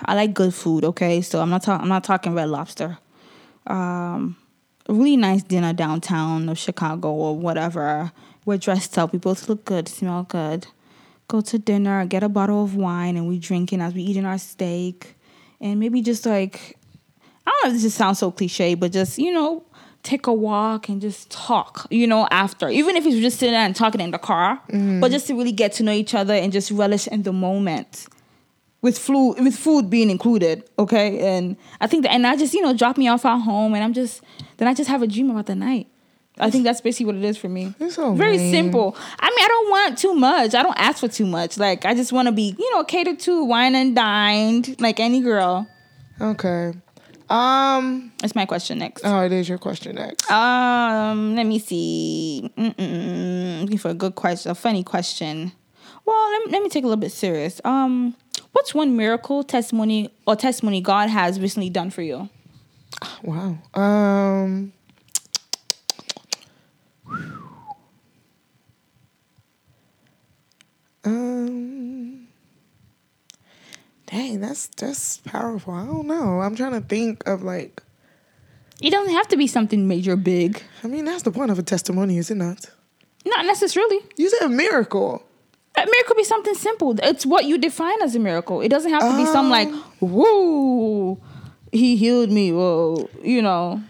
Speaker 3: I like good food. Okay, so I'm not talking. I'm not talking Red Lobster. Um, really nice dinner downtown of Chicago or whatever. We're dressed up. We both look good, smell good. Go to dinner, get a bottle of wine, and we drinking as we eating our steak, and maybe just like I don't know if this just sounds so cliche, but just, you know, take a walk and just talk, you know, after. Even if it's just sitting there and talking in the car, mm-hmm. but just to really get to know each other and just relish in the moment. With food, with food being included, okay, and I think that, and I just you know drop me off at home, and I'm just then I just have a dream about the night. I think that's basically what it is for me.
Speaker 2: So
Speaker 3: Very simple. I mean, I don't want too much. I don't ask for too much. Like I just want to be, you know, catered to, wine and dined, like any girl.
Speaker 2: Okay. Um.
Speaker 3: it's my question next.
Speaker 2: Oh, it is your question next.
Speaker 3: Um, let me see. Looking for a good question, a funny question. Well, let me, let me take a little bit serious. Um, what's one miracle testimony or testimony God has recently done for you?
Speaker 2: Wow. Um. Um. Dang, that's that's powerful. I don't know. I'm trying to think of like.
Speaker 3: It doesn't have to be something major, big.
Speaker 2: I mean, that's the point of a testimony, is it not?
Speaker 3: Not necessarily.
Speaker 2: You said a miracle.
Speaker 3: A miracle could be something simple. It's what you define as a miracle. It doesn't have to be some like, woo, he healed me. Whoa, you know.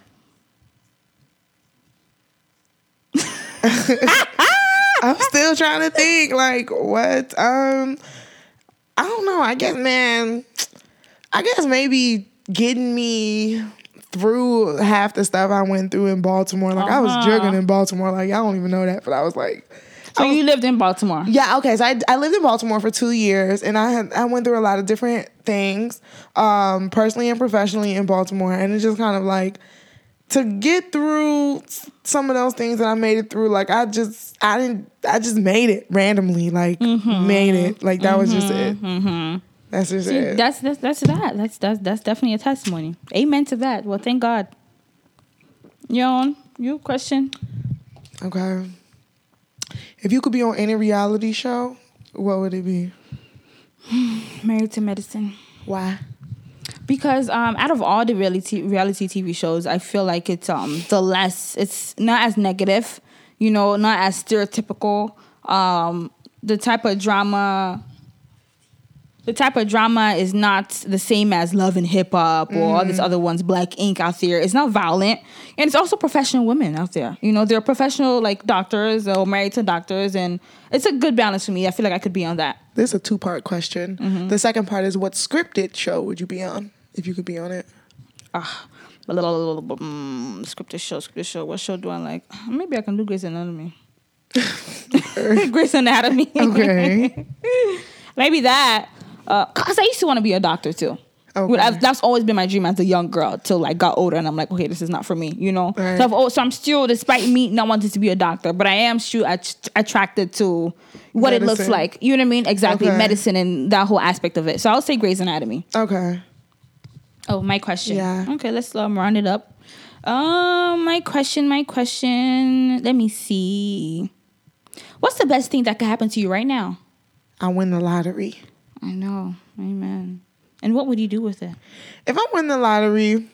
Speaker 2: I'm still trying to think like what um I don't know. I guess man I guess maybe getting me through half the stuff I went through in Baltimore. Like I was
Speaker 3: Uh-huh.
Speaker 2: jugging in Baltimore. Like I don't even know that, but I was like
Speaker 3: So you lived in Baltimore.
Speaker 2: yeah, okay. So I, I lived in Baltimore for two years, and I had I went through a lot of different things, um, personally and professionally in Baltimore, and it just kind of like to get through some of those things that I made it through. Like I just I didn't I just made it randomly, like
Speaker 3: Mm-hmm.
Speaker 2: made it. Like that was just it. That's just
Speaker 3: See,
Speaker 2: it.
Speaker 3: that's that's that's that. That's that's that's definitely a testimony. Amen to that. Well, thank God. Yon, you question?
Speaker 2: okay. If you could be on any reality show, what would it be?
Speaker 3: Married to medicine.
Speaker 2: Why?
Speaker 3: Because um, out of all the reality reality TV shows, I feel like it's um the less it's not as negative, you know, not as stereotypical. Um, the type of drama, the type of drama is not the same as Love and Hip Hop or all these other ones, Black Ink out there. It's not violent, and it's also professional women out there. You know, they're professional like doctors or married to doctors, and it's a good balance for me. I feel like I could be on that.
Speaker 2: This is a two part question.
Speaker 3: Mm-hmm.
Speaker 2: The second part is what scripted show would you be on if you could be on it?
Speaker 3: ah, a little, little, little um, scripted show, scripted show. What show do I like? Maybe I can do Grey's Anatomy. Grey's Anatomy.
Speaker 2: Okay.
Speaker 3: Maybe that. Uh, Cause I used to want to be a doctor too.
Speaker 2: Okay.
Speaker 3: I've- that's always been my dream as a young girl till like got older and I'm like, okay, this is not for me, you know.
Speaker 2: Right.
Speaker 3: So, I've, al- so I'm still, despite me not wanting to be a doctor, but I am still att- attracted to what it looks like. You know what I mean? Exactly,
Speaker 2: Okay.
Speaker 3: medicine and that whole aspect of it. So I'll say Grey's Anatomy.
Speaker 2: Okay.
Speaker 3: Oh, my question.
Speaker 2: Yeah.
Speaker 3: Okay, let's um, round it up. Um, my question, my question. Let me see. What's the best thing that could happen to you right now?
Speaker 2: I win the lottery.
Speaker 3: I know. Amen. And what would you do with it?
Speaker 2: If I win the lottery,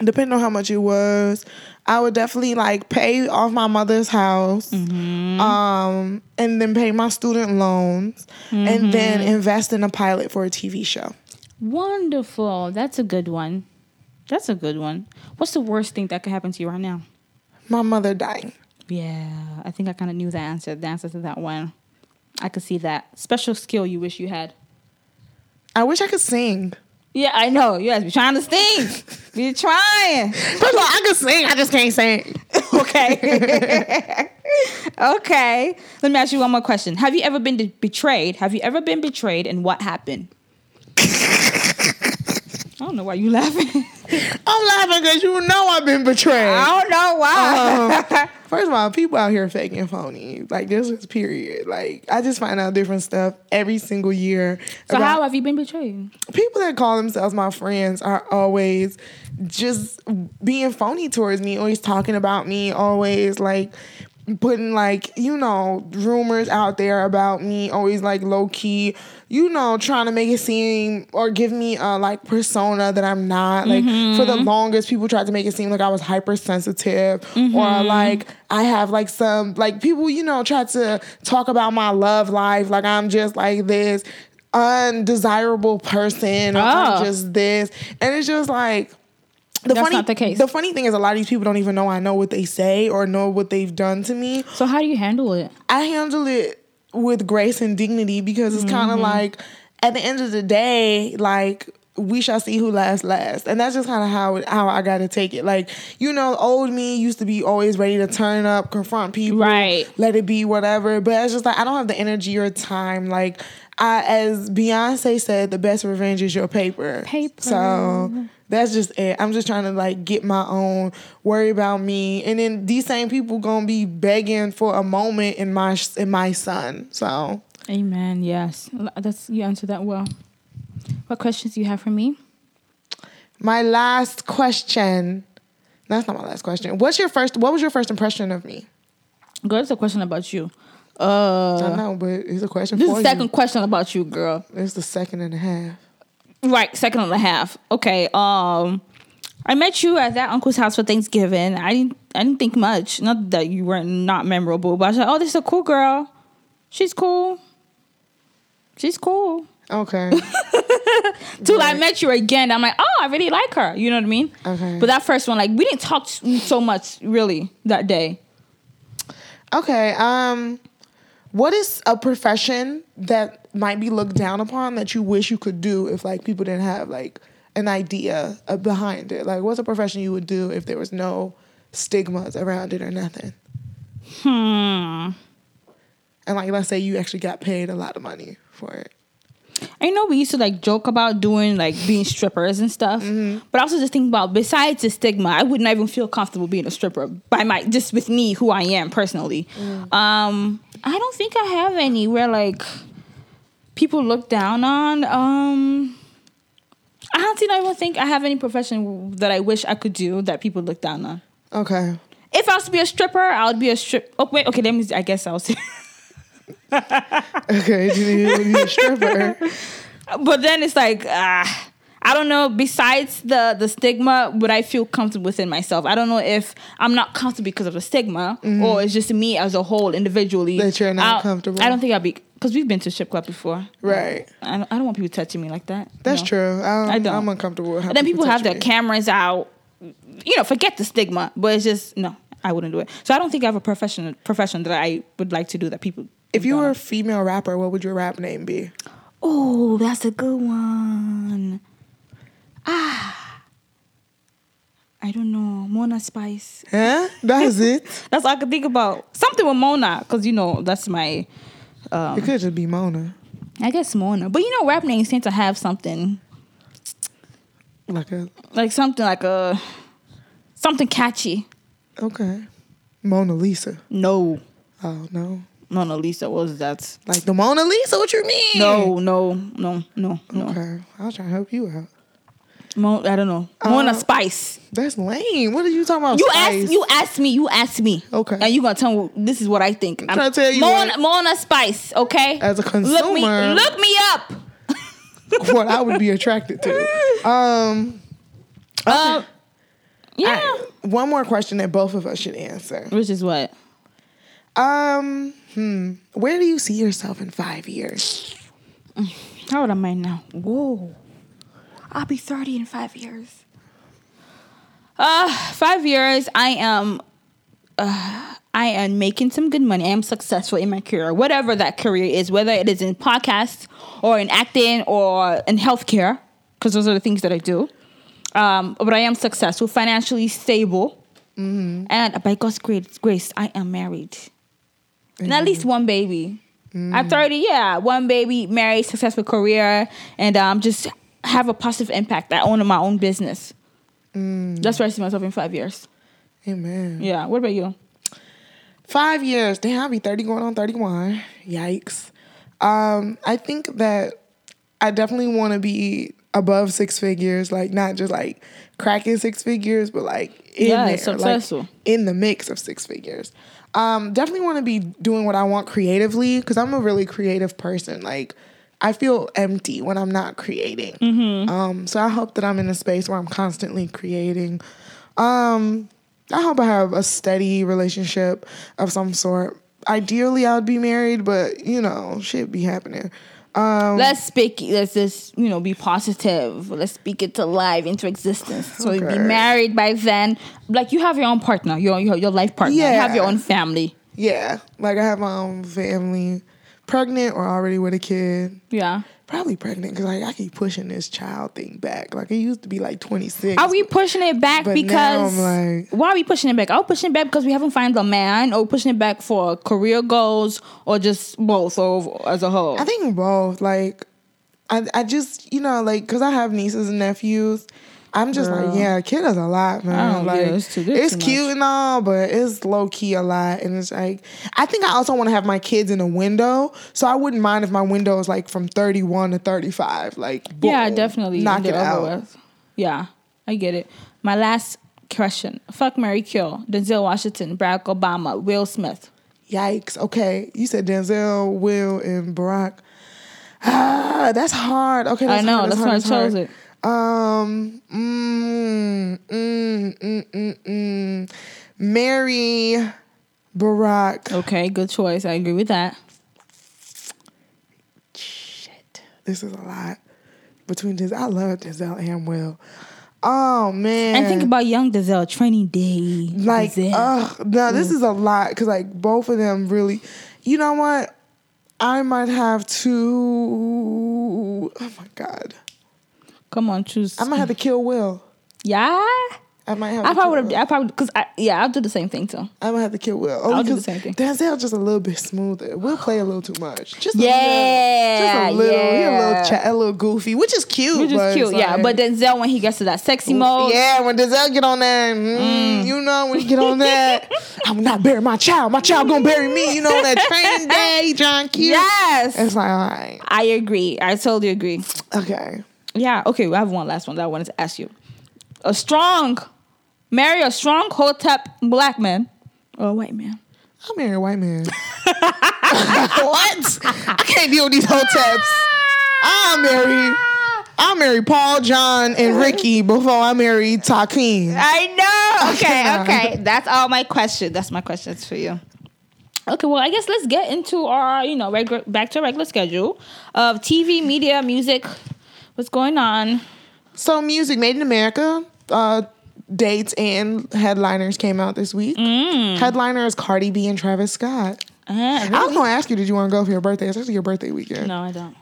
Speaker 2: depending on how much it was, I would definitely like pay off my mother's house,
Speaker 3: Mm-hmm.
Speaker 2: um, and then pay my student loans, and
Speaker 3: Mm-hmm.
Speaker 2: then invest in a pilot for a TV show.
Speaker 3: Wonderful. That's a good one. That's a good one. What's the worst thing that could happen to you right now?
Speaker 2: My mother dying.
Speaker 3: Yeah, I think I kind of knew the answer. The answer to that one. I could see that special skill you wish you had.
Speaker 2: I wish I could sing.
Speaker 3: Yeah, I know. You guys be trying to sing. Be trying.
Speaker 2: First of all, I can sing, I just can't sing.
Speaker 3: Okay. okay. Let me ask you one more question. Have you ever been de- betrayed? Have you ever been betrayed and what happened? I don't know why you laughing.
Speaker 2: I'm laughing because you know I've been betrayed.
Speaker 3: I don't know why.
Speaker 2: Um, first of all, people out here faking phony. Like this is period. Like I just find out different stuff every single year.
Speaker 3: so how have you been betrayed?
Speaker 2: people that call themselves my friends are always just being phony towards me, always talking about me, always like putting like, you know, rumors out there about me, always like low key, you know, trying to make it seem or give me a like persona that I'm not. Like for the mm-hmm. longest people tried to make it seem like I was hypersensitive or mm-hmm. like I have like some like people, you know, tried to talk about my love life like I'm just like this undesirable person or
Speaker 3: Oh.
Speaker 2: Just this. And it's just like the
Speaker 3: That's
Speaker 2: funny
Speaker 3: not the case.
Speaker 2: The funny thing is a lot of these people don't even know I know what they say or know what they've done to me.
Speaker 3: So how do you handle it?
Speaker 2: I handle it with grace and dignity because it's kind of mm-hmm. like at the end of the day, like we shall see who lasts last, and that's just kind of how how I got to take it. Like you know, old me used to be always ready to turn up, confront people,
Speaker 3: Right.
Speaker 2: Let it be whatever. But it's just like I don't have the energy or time. Like I, as Beyonce said, the best revenge is your paper.
Speaker 3: Paper.
Speaker 2: So that's just it. I'm just trying to like get my own, worry about me, and then these same people gonna be begging for a moment in my in my son. So
Speaker 3: Amen. Yes. That's you answered that well. What questions do you have for me?
Speaker 2: my last question. That's not my last question. What's your first? What was your first impression of me?
Speaker 3: Girl, it's a question about you.
Speaker 2: I
Speaker 3: Uh,
Speaker 2: know, but it's a question
Speaker 3: this is the second
Speaker 2: you.
Speaker 3: question about you, girl.
Speaker 2: It's the second and a half.
Speaker 3: Right, second and a half. Okay. Um, I met you at that uncle's house for Thanksgiving. I didn't. I didn't think much. Not that you were not memorable, but I was like, "Oh, this is a cool girl. She's cool. She's cool."
Speaker 2: Okay.
Speaker 3: Till I met you again, I'm like, "Oh, I really like her." You know what I mean?
Speaker 2: Okay.
Speaker 3: But that first one, like, we didn't talk so much really that day.
Speaker 2: Okay. Um, what is a profession that might be looked down upon that you wish you could do if like people didn't have like an idea uh, behind it? Like, what's a profession you would do if there was no stigmas around it or nothing?
Speaker 3: Hmm.
Speaker 2: And like, let's say you actually got paid a lot of money for it.
Speaker 3: I know we used to like joke about doing like being strippers and stuff, but I also just think about besides the stigma, I would not even feel comfortable being a stripper by my just with me who I am personally. Um, I don't think I have any where like people look down on. Um, I honestly don't even think I have any profession that I wish I could do that people look down on.
Speaker 2: Okay.
Speaker 3: If I was to be a stripper, I would be a strip. Oh wait, okay, let me. I guess I was.
Speaker 2: Okay. You need, you need a stripper.
Speaker 3: but then it's like ah, I don't know. Besides the the stigma, would I feel comfortable within myself? I don't know if I'm not comfortable because of the stigma, mm-hmm. or it's just me as a whole individually
Speaker 2: That you're not
Speaker 3: I-
Speaker 2: comfortable.
Speaker 3: I don't think I'd be because we've been to strip club before.
Speaker 2: Right.
Speaker 3: I don't, I don't want people touching me like that.
Speaker 2: That's true. I'm,
Speaker 3: I don't.
Speaker 2: I'm uncomfortable with
Speaker 3: And then people have their
Speaker 2: me.
Speaker 3: cameras out. You know, forget the stigma, but it's just no. I wouldn't do it. So I don't think I have a profession profession that I would like to do that people.
Speaker 2: If you were a female rapper, what would your rap name be?
Speaker 3: oh, that's a good one. Ah, I don't know. Mona Spice.
Speaker 2: Huh? That's it.
Speaker 3: That's all I could think about. Something with Mona, because you know that's my.
Speaker 2: it could just be Mona.
Speaker 3: I guess Mona, but you know, rap names tend to have something
Speaker 2: Like a
Speaker 3: like something like a something catchy.
Speaker 2: okay. Mona Lisa.
Speaker 3: No,
Speaker 2: Oh no.
Speaker 3: Mona Lisa what was that?
Speaker 2: Like the Mona Lisa? What you mean?
Speaker 3: No, no, no, no, no.
Speaker 2: Okay. I was trying to help you out.
Speaker 3: Mo- I don't know. Mona
Speaker 2: Uh,
Speaker 3: Spice.
Speaker 2: That's lame. What are you talking about?
Speaker 3: You
Speaker 2: Spice?
Speaker 3: asked. You asked me. You asked me.
Speaker 2: Okay.
Speaker 3: And you gonna tell me this is what I think. I'm
Speaker 2: trying to tell you
Speaker 3: Mona,
Speaker 2: what-
Speaker 3: Mona Spice. Okay.
Speaker 2: As a
Speaker 3: Look me.
Speaker 2: consumer-
Speaker 3: Look me up.
Speaker 2: what I would be attracted to. Um
Speaker 3: Um. Yeah.
Speaker 2: all right, one more question that both of us should answer.
Speaker 3: Which is what?
Speaker 2: Um, hmm. Where do you see yourself in five years?
Speaker 3: How old am I now? Whoa. I'll be 30 in five years. Uh, five years, I am uh, I am making some good money. I am successful in my career, whatever that career is, whether it is in podcasts or in acting or in healthcare. because those are the things that I do. Um, but I am successful, financially stable,
Speaker 2: Mm-hmm.
Speaker 3: and by God's grace, grace, I am married, and at least one baby.
Speaker 2: Mm.
Speaker 3: At thirty, yeah, one baby, married, successful career, and um, just have a positive impact. I own my own business.
Speaker 2: Mm.
Speaker 3: That's where I see myself in five years.
Speaker 2: Amen.
Speaker 3: Yeah. What about you?
Speaker 2: Five years. Damn, I'll be 30 going on 31. Yikes. Um, I think that I definitely want to be above six figures, like not just like cracking six figures, but like in
Speaker 3: Yeah,
Speaker 2: there,
Speaker 3: successful.
Speaker 2: like in the mix of six figures. Um, definitely want to be doing what I want creatively because I'm a really creative person. Like I feel empty when I'm not creating. Um, so I hope that I'm in a space where I'm constantly creating. Um, I hope I have a steady relationship of some sort. Ideally, I would be married, but you know, shit be happening. Um,
Speaker 3: Let's speak. Let's just you know be positive. Let's speak it to life into existence. So you be married by then. Like you have your own partner, your your, your life partner. Yeah. You have your own family.
Speaker 2: yeah, like I have my own family, pregnant or already with a kid.
Speaker 3: Yeah.
Speaker 2: Probably pregnant because like I keep pushing this child thing back. Like it used to be like 26.
Speaker 3: Are we pushing it back because
Speaker 2: like-
Speaker 3: why are we pushing it back? Are we pushing it back because we haven't found a man, or pushing it back for career goals, or just both, or as a whole?
Speaker 2: I think both. Like, I I just you know like because I have nieces and nephews. I'm just
Speaker 3: Girl.
Speaker 2: like, yeah, a kid is a lot, man.
Speaker 3: don't-
Speaker 2: like,
Speaker 3: yeah, it's too- it's
Speaker 2: it's cute
Speaker 3: much.
Speaker 2: and all, but it's low key a lot. And it's like, I think I also want to have my kids in a window, so I wouldn't mind if my window is like from 31 to 35. Like,
Speaker 3: yeah, definitely.
Speaker 2: knock it out.
Speaker 3: with. Yeah, I get it. My last question: Fuck Mary Kill, Denzel Washington, Barack Obama, Will Smith.
Speaker 2: Yikes. Okay, you said Denzel, Will, and Barack. Ah, that's hard. Okay,
Speaker 3: I
Speaker 2: that's
Speaker 3: know.
Speaker 2: hard,
Speaker 3: That's
Speaker 2: hard,
Speaker 3: why I
Speaker 2: that's hard.
Speaker 3: chose it.
Speaker 2: Um, mm, mm, mm, mm, mm. Mary Barack.
Speaker 3: Okay, good choice. I agree with that.
Speaker 2: Shit, this is a lot between this. I love Denzel and Will. Oh man,
Speaker 3: And think about young Denzel, Training Day.
Speaker 2: like, ugh, no, this is a lot because like both of them really. You know what? I might have to. Oh my god,
Speaker 3: Come on, choose.
Speaker 2: I might have to kill Will.
Speaker 3: yeah.
Speaker 2: I might have.
Speaker 3: I probably would have. I probably because I yeah I'll do the same thing too.
Speaker 2: I'm gonna have to kill Will. Oh,
Speaker 3: I'll do the same thing.
Speaker 2: Denzel just a little bit smoother. Will play a little too much. Just a
Speaker 3: Yeah,
Speaker 2: little, just a little, he a little, chat, a little goofy, which is cute.
Speaker 3: Which is cute, yeah.
Speaker 2: like-
Speaker 3: But Denzel when he gets to that sexy mode,
Speaker 2: yeah, when Denzel get on that, mm, you know, when he get on that, I will not bury my child. My child gonna bury me. You know that training day, John Q.
Speaker 3: yes,
Speaker 2: It's like, all right,
Speaker 3: I agree. I totally agree.
Speaker 2: okay.
Speaker 3: Yeah. Okay. We have one last one that I wanted to ask you. A strong, marry a strong hotep black man or a white man.
Speaker 2: I'll marry a white man. what? I can't deal with these hoteps. I'll marry. I'll marry Paul, John, and Ricky before I marry Takeem.
Speaker 3: I know. Okay.
Speaker 2: cannot.
Speaker 3: Okay. That's all my question. That's my questions for you. Okay, well, I guess let's get into our, you know, regular back to regular schedule of TV, media, music. What's going on?
Speaker 2: So, music made in America. Uh, dates and headliners came out this week. Headliner is Cardi B and Travis Scott.
Speaker 3: Uh,
Speaker 2: I was gonna ask you, did you want to go for your birthday? It's actually your birthday weekend.
Speaker 3: no, I don't.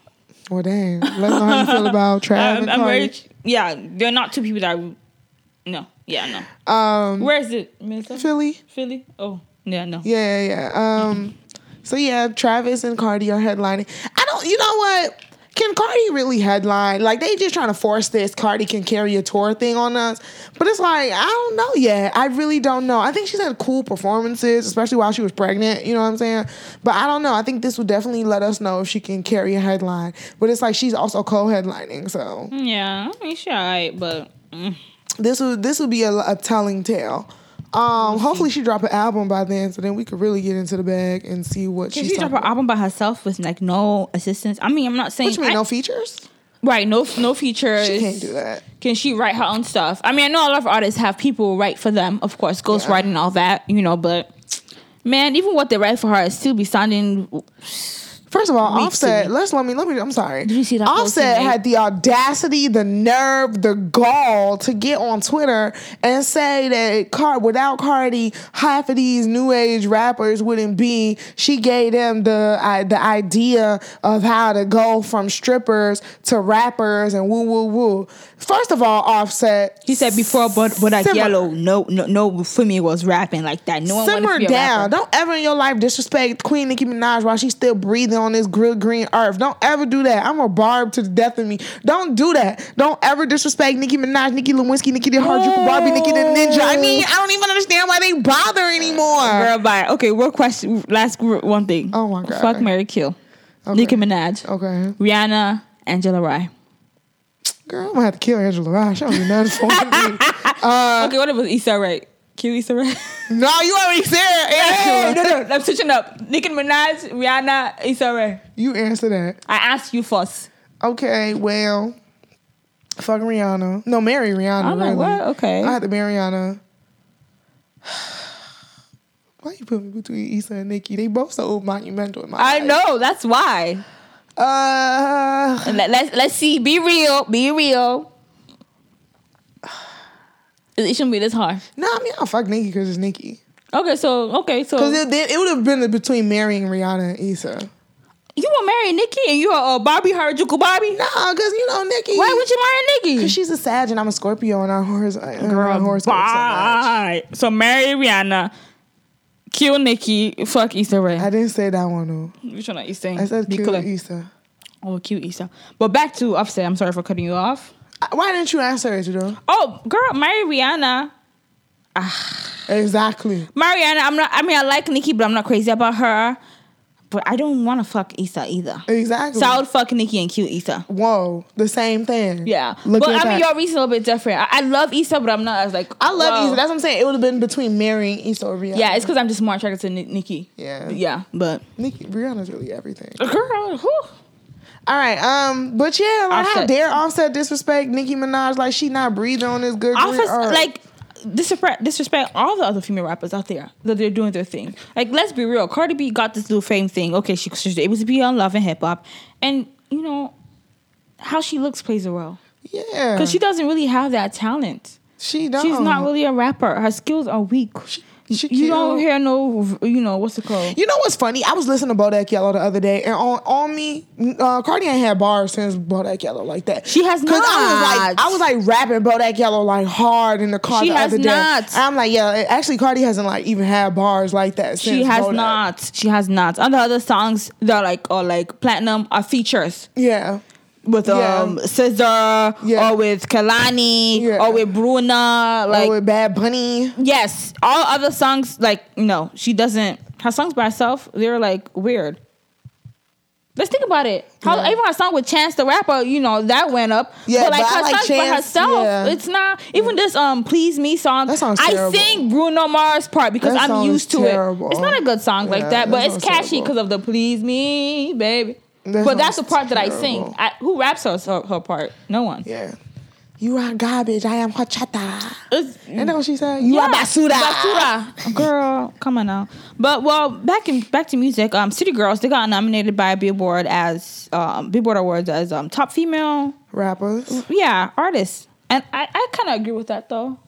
Speaker 2: Well, dang. Let us know how you feel about Travis
Speaker 3: I'm, I'm
Speaker 2: Cardi.
Speaker 3: very, yeah, they're not two people that. I, no, yeah, no.
Speaker 2: um,
Speaker 3: Where is it? Minnesota?
Speaker 2: Philly.
Speaker 3: Philly? Oh, yeah, no.
Speaker 2: Yeah, yeah. yeah. Um, so yeah, Travis and Cardi are headlining. I don't. You know what? Can Cardi really headline? Like they just trying to force this. Cardi can carry a tour thing on us, but it's like I don't know yet. I really don't know. I think she's had cool performances, especially while she was pregnant. You know what I'm saying? But I don't know. I think this would definitely let us know if she can carry a headline. But it's like she's also co-headlining, so
Speaker 3: Yeah, I mean, she alright, but mm,
Speaker 2: this would this would be a, a telling tale. Um, hopefully she drop an album by then, so then we could really get into the bag and see what
Speaker 3: can
Speaker 2: she's
Speaker 3: she drop her album by herself with like no assistance? I mean, I'm not saying
Speaker 2: What you mean,
Speaker 3: I-
Speaker 2: no features?
Speaker 3: right, no no features.
Speaker 2: She can't do that.
Speaker 3: Can she write her own stuff? I mean, I know a lot of artists have people write for them, of course, ghostwriting and all that, you know, but man, even what they write for her, it still be sounding
Speaker 2: First of all,
Speaker 3: Weeks
Speaker 2: Offset. Let's let me let me. I'm sorry.
Speaker 3: Did you see that
Speaker 2: Offset had the audacity, the nerve, the gall to get on Twitter and say that Car without Cardi, half of these new age rappers wouldn't be. She gave them the I the idea of how to go from strippers to rappers and woo woo woo. First of all, Offset.
Speaker 3: He said before, but but like yellow, no, no, no, Fumi was rapping like that. No one
Speaker 2: Simmer
Speaker 3: to
Speaker 2: down. Don't ever in your life disrespect Queen Nicki Minaj while she's still breathing on this grill green earth. Don't ever do that. I'm a barb to the death of me. Don't do that. Don't ever disrespect Nicki Minaj, Nicki Lewinski, Nicki the Harajuku Barbie, Nicki the Ninja. I mean, I don't even understand why they bother anymore.
Speaker 3: Girl, bye. Okay, real question. Last one thing.
Speaker 2: Oh my God.
Speaker 3: Fuck Mary Kill. Nicki Minaj.
Speaker 2: Okay.
Speaker 3: Rihanna. Angela Rye.
Speaker 2: Girl, I'm gonna have to kill Angela Rye. She don't do nothing for me.
Speaker 3: okay, what was Issa Rae? Kill Issa Rae.
Speaker 2: No, you already said
Speaker 3: Hey,
Speaker 2: it.
Speaker 3: no, no, I'm switching up. Nicki Minaj, Rihanna, Issa Rae.
Speaker 2: You answer that.
Speaker 3: I asked you first.
Speaker 2: Okay, well, fuck Rihanna. No, marry Rihanna.
Speaker 3: I'm like, what? Okay.
Speaker 2: I had to marry Rihanna. Why you put me between Issa and Nicki? They both so monumental in my
Speaker 3: I
Speaker 2: life.
Speaker 3: know. That's why.
Speaker 2: Uh,
Speaker 3: let, let's let's see. Be real. Be real. It shouldn't be this hard.
Speaker 2: no, I mean I'll fuck Nicki because it's Nicki.
Speaker 3: Okay, so okay, so
Speaker 2: Because it, it, it would have been between marrying Rihanna and Issa.
Speaker 3: you will marry Nicki and you are uh, Barbie Harajuku Barbie.
Speaker 2: Nah, because you know Nicki.
Speaker 3: Why would you marry Nicki?
Speaker 2: Because she's a Sag and I'm a Scorpio and our horse, our horoscope so much.
Speaker 3: So marry Rihanna, kill Nicki, fuck Issa Rae.
Speaker 2: I didn't say that one though.
Speaker 3: Which one are you saying?
Speaker 2: I said
Speaker 3: Be
Speaker 2: kill
Speaker 3: clear.
Speaker 2: Issa.
Speaker 3: Oh, kill Issa. But back to Offset. I'm sorry for cutting you off.
Speaker 2: Uh, Why didn't you answer it though?
Speaker 3: Oh, girl, marry Rihanna.
Speaker 2: Ah.
Speaker 3: Exactly. Mariana, I'm not. I mean, I like Nicki, but I'm not crazy about her. But I don't want to fuck Issa either.
Speaker 2: Exactly.
Speaker 3: So I would fuck Nicki and cute Issa.
Speaker 2: Whoa, the same thing.
Speaker 3: Yeah.
Speaker 2: Look
Speaker 3: but I mean,
Speaker 2: that.
Speaker 3: your reason a little bit different. I, I love Issa, but I'm not as like.
Speaker 2: I love. Issa. That's what I'm saying. It would have been between marrying Issa or Rihanna.
Speaker 3: Yeah, it's because I'm just more attracted to Ni- Nicki.
Speaker 2: Yeah.
Speaker 3: Yeah, but
Speaker 2: Nicki, Rihanna's really everything.
Speaker 3: A girl, whew.
Speaker 2: All right, um, but yeah, like how
Speaker 3: Offset.
Speaker 2: dare Offset disrespect Nicki Minaj like she not breathing on this good
Speaker 3: Office like disrespect disrespect all the other female rappers out there that they're doing their thing. Like let's be real, Cardi B got this little fame thing. Okay, she, she's able to be on Love and Hip Hop, and you know how she looks plays a role
Speaker 2: yeah,
Speaker 3: because she doesn't really have that talent.
Speaker 2: she don't.
Speaker 3: She's not really a rapper. Her skills are weak.
Speaker 2: she
Speaker 3: you don't hear no, you know what's it called?
Speaker 2: You know what's funny? I was listening to Bodak Yellow the other day, and on on me, uh, Cardi ain't had bars since Bodak Yellow like that.
Speaker 3: She has not.
Speaker 2: I was like. I was like rapping Bodak Yellow like hard in the car
Speaker 3: She
Speaker 2: the
Speaker 3: has
Speaker 2: other day.
Speaker 3: not.
Speaker 2: And I'm like, yeah, actually, Cardi hasn't like even had bars like that. Since
Speaker 3: She has
Speaker 2: Bodak.
Speaker 3: not. She has not. On the other songs that are like or like platinum are features.
Speaker 2: Yeah,
Speaker 3: with
Speaker 2: Yeah.
Speaker 3: um Scissor
Speaker 2: Yeah.
Speaker 3: or with Kehlani
Speaker 2: Yeah.
Speaker 3: or with Bruno. Like
Speaker 2: like with Bad Bunny.
Speaker 3: yes, all other songs like no, she doesn't. Her songs by herself, they're like weird. Let's think about it. How
Speaker 2: Yeah.
Speaker 3: even her song with Chance the Rapper, you know, that went up.
Speaker 2: Yeah,
Speaker 3: but like
Speaker 2: but
Speaker 3: her
Speaker 2: like
Speaker 3: songs by herself, it's not even this um Please Me song.
Speaker 2: That
Speaker 3: I
Speaker 2: terrible.
Speaker 3: sing Bruno Mars part because
Speaker 2: That
Speaker 3: I'm used to
Speaker 2: terrible.
Speaker 3: it. It's not a good song like that, but
Speaker 2: that
Speaker 3: it's catchy because of the Please Me, baby. But that's the part that I sing. I, who raps her, her her part? No one.
Speaker 2: Yeah. You are garbage. I am horchata.
Speaker 3: It's-
Speaker 2: Isn't that what she said? You are
Speaker 3: Yeah,
Speaker 2: basura.
Speaker 3: basura. Girl, come on now. But well, back in back to music. Um, City Girls they got nominated by Billboard as um Billboard Awards as um top female
Speaker 2: Rappers.
Speaker 3: yeah artists. and I I kind of agree with that though.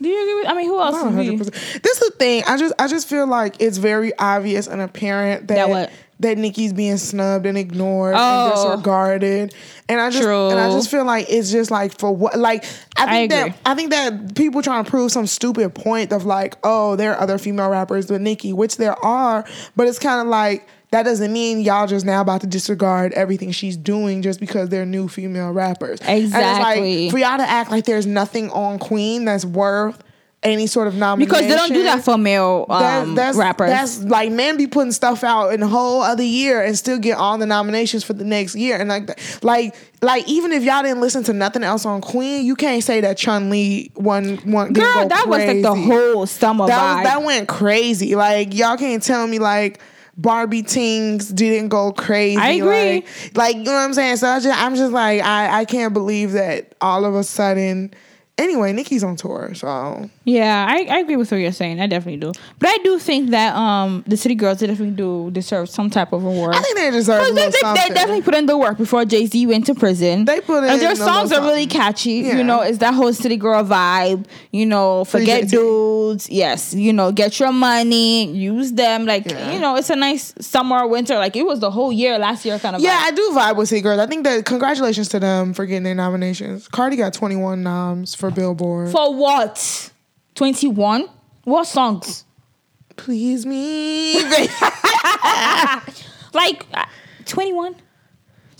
Speaker 3: Do you agree with? I mean, who else?
Speaker 2: Not
Speaker 3: would be?
Speaker 2: This is the thing. I just I just feel like it's very obvious and apparent that
Speaker 3: That?
Speaker 2: That Nicki's being snubbed and ignored
Speaker 3: Oh.
Speaker 2: and disregarded. And I just
Speaker 3: True.
Speaker 2: and I just feel like it's just like for what like I
Speaker 3: I
Speaker 2: think
Speaker 3: agree.
Speaker 2: that I think that people trying to prove some stupid point of like, oh, there are other female rappers than Nicki, which there are, but it's kind of like that doesn't mean y'all just now about to disregard everything she's doing just because they're new female rappers.
Speaker 3: Exactly.
Speaker 2: like for y'all to act like there's nothing on Queen that's worth any sort of nomination
Speaker 3: Because they don't do that for male um,
Speaker 2: that's,
Speaker 3: rappers.
Speaker 2: That's like men be putting stuff out in the whole other year and still get all the nominations for the next year. And like, that- like, like even if y'all didn't listen to nothing else on Queen, you can't say that Chun Li won one
Speaker 3: Girl, that was like the whole summer
Speaker 2: That was, that went crazy. Like y'all can't tell me like. Barbie Tings didn't go crazy.
Speaker 3: I agree.
Speaker 2: Like, like you know what I'm saying. So I just, I'm just like I, I can't believe that all of a sudden. Anyway, Nicki's on tour, so
Speaker 3: Yeah, I, I agree with what you're saying. I definitely do. But I do think that um the city girls they definitely do deserve some type of award.
Speaker 2: I think they deserve
Speaker 3: they, they, they definitely put in the work before JT went to prison.
Speaker 2: They put
Speaker 3: and
Speaker 2: in
Speaker 3: their
Speaker 2: a
Speaker 3: songs are really catchy.
Speaker 2: Yeah.
Speaker 3: You know, it's that whole city girl vibe. You know, forget dudes. Yes, you know, get your money, use them. Like
Speaker 2: Yeah.
Speaker 3: you know, it's a nice summer, winter. Like it was the whole year last year kind of.
Speaker 2: Yeah,
Speaker 3: vibe.
Speaker 2: I do vibe with City Girls. I think that congratulations to them for getting their nominations. Cardi got 21 noms for Billboard.
Speaker 3: For what? Twenty one. What songs?
Speaker 2: Please me.
Speaker 3: Like uh, twenty one.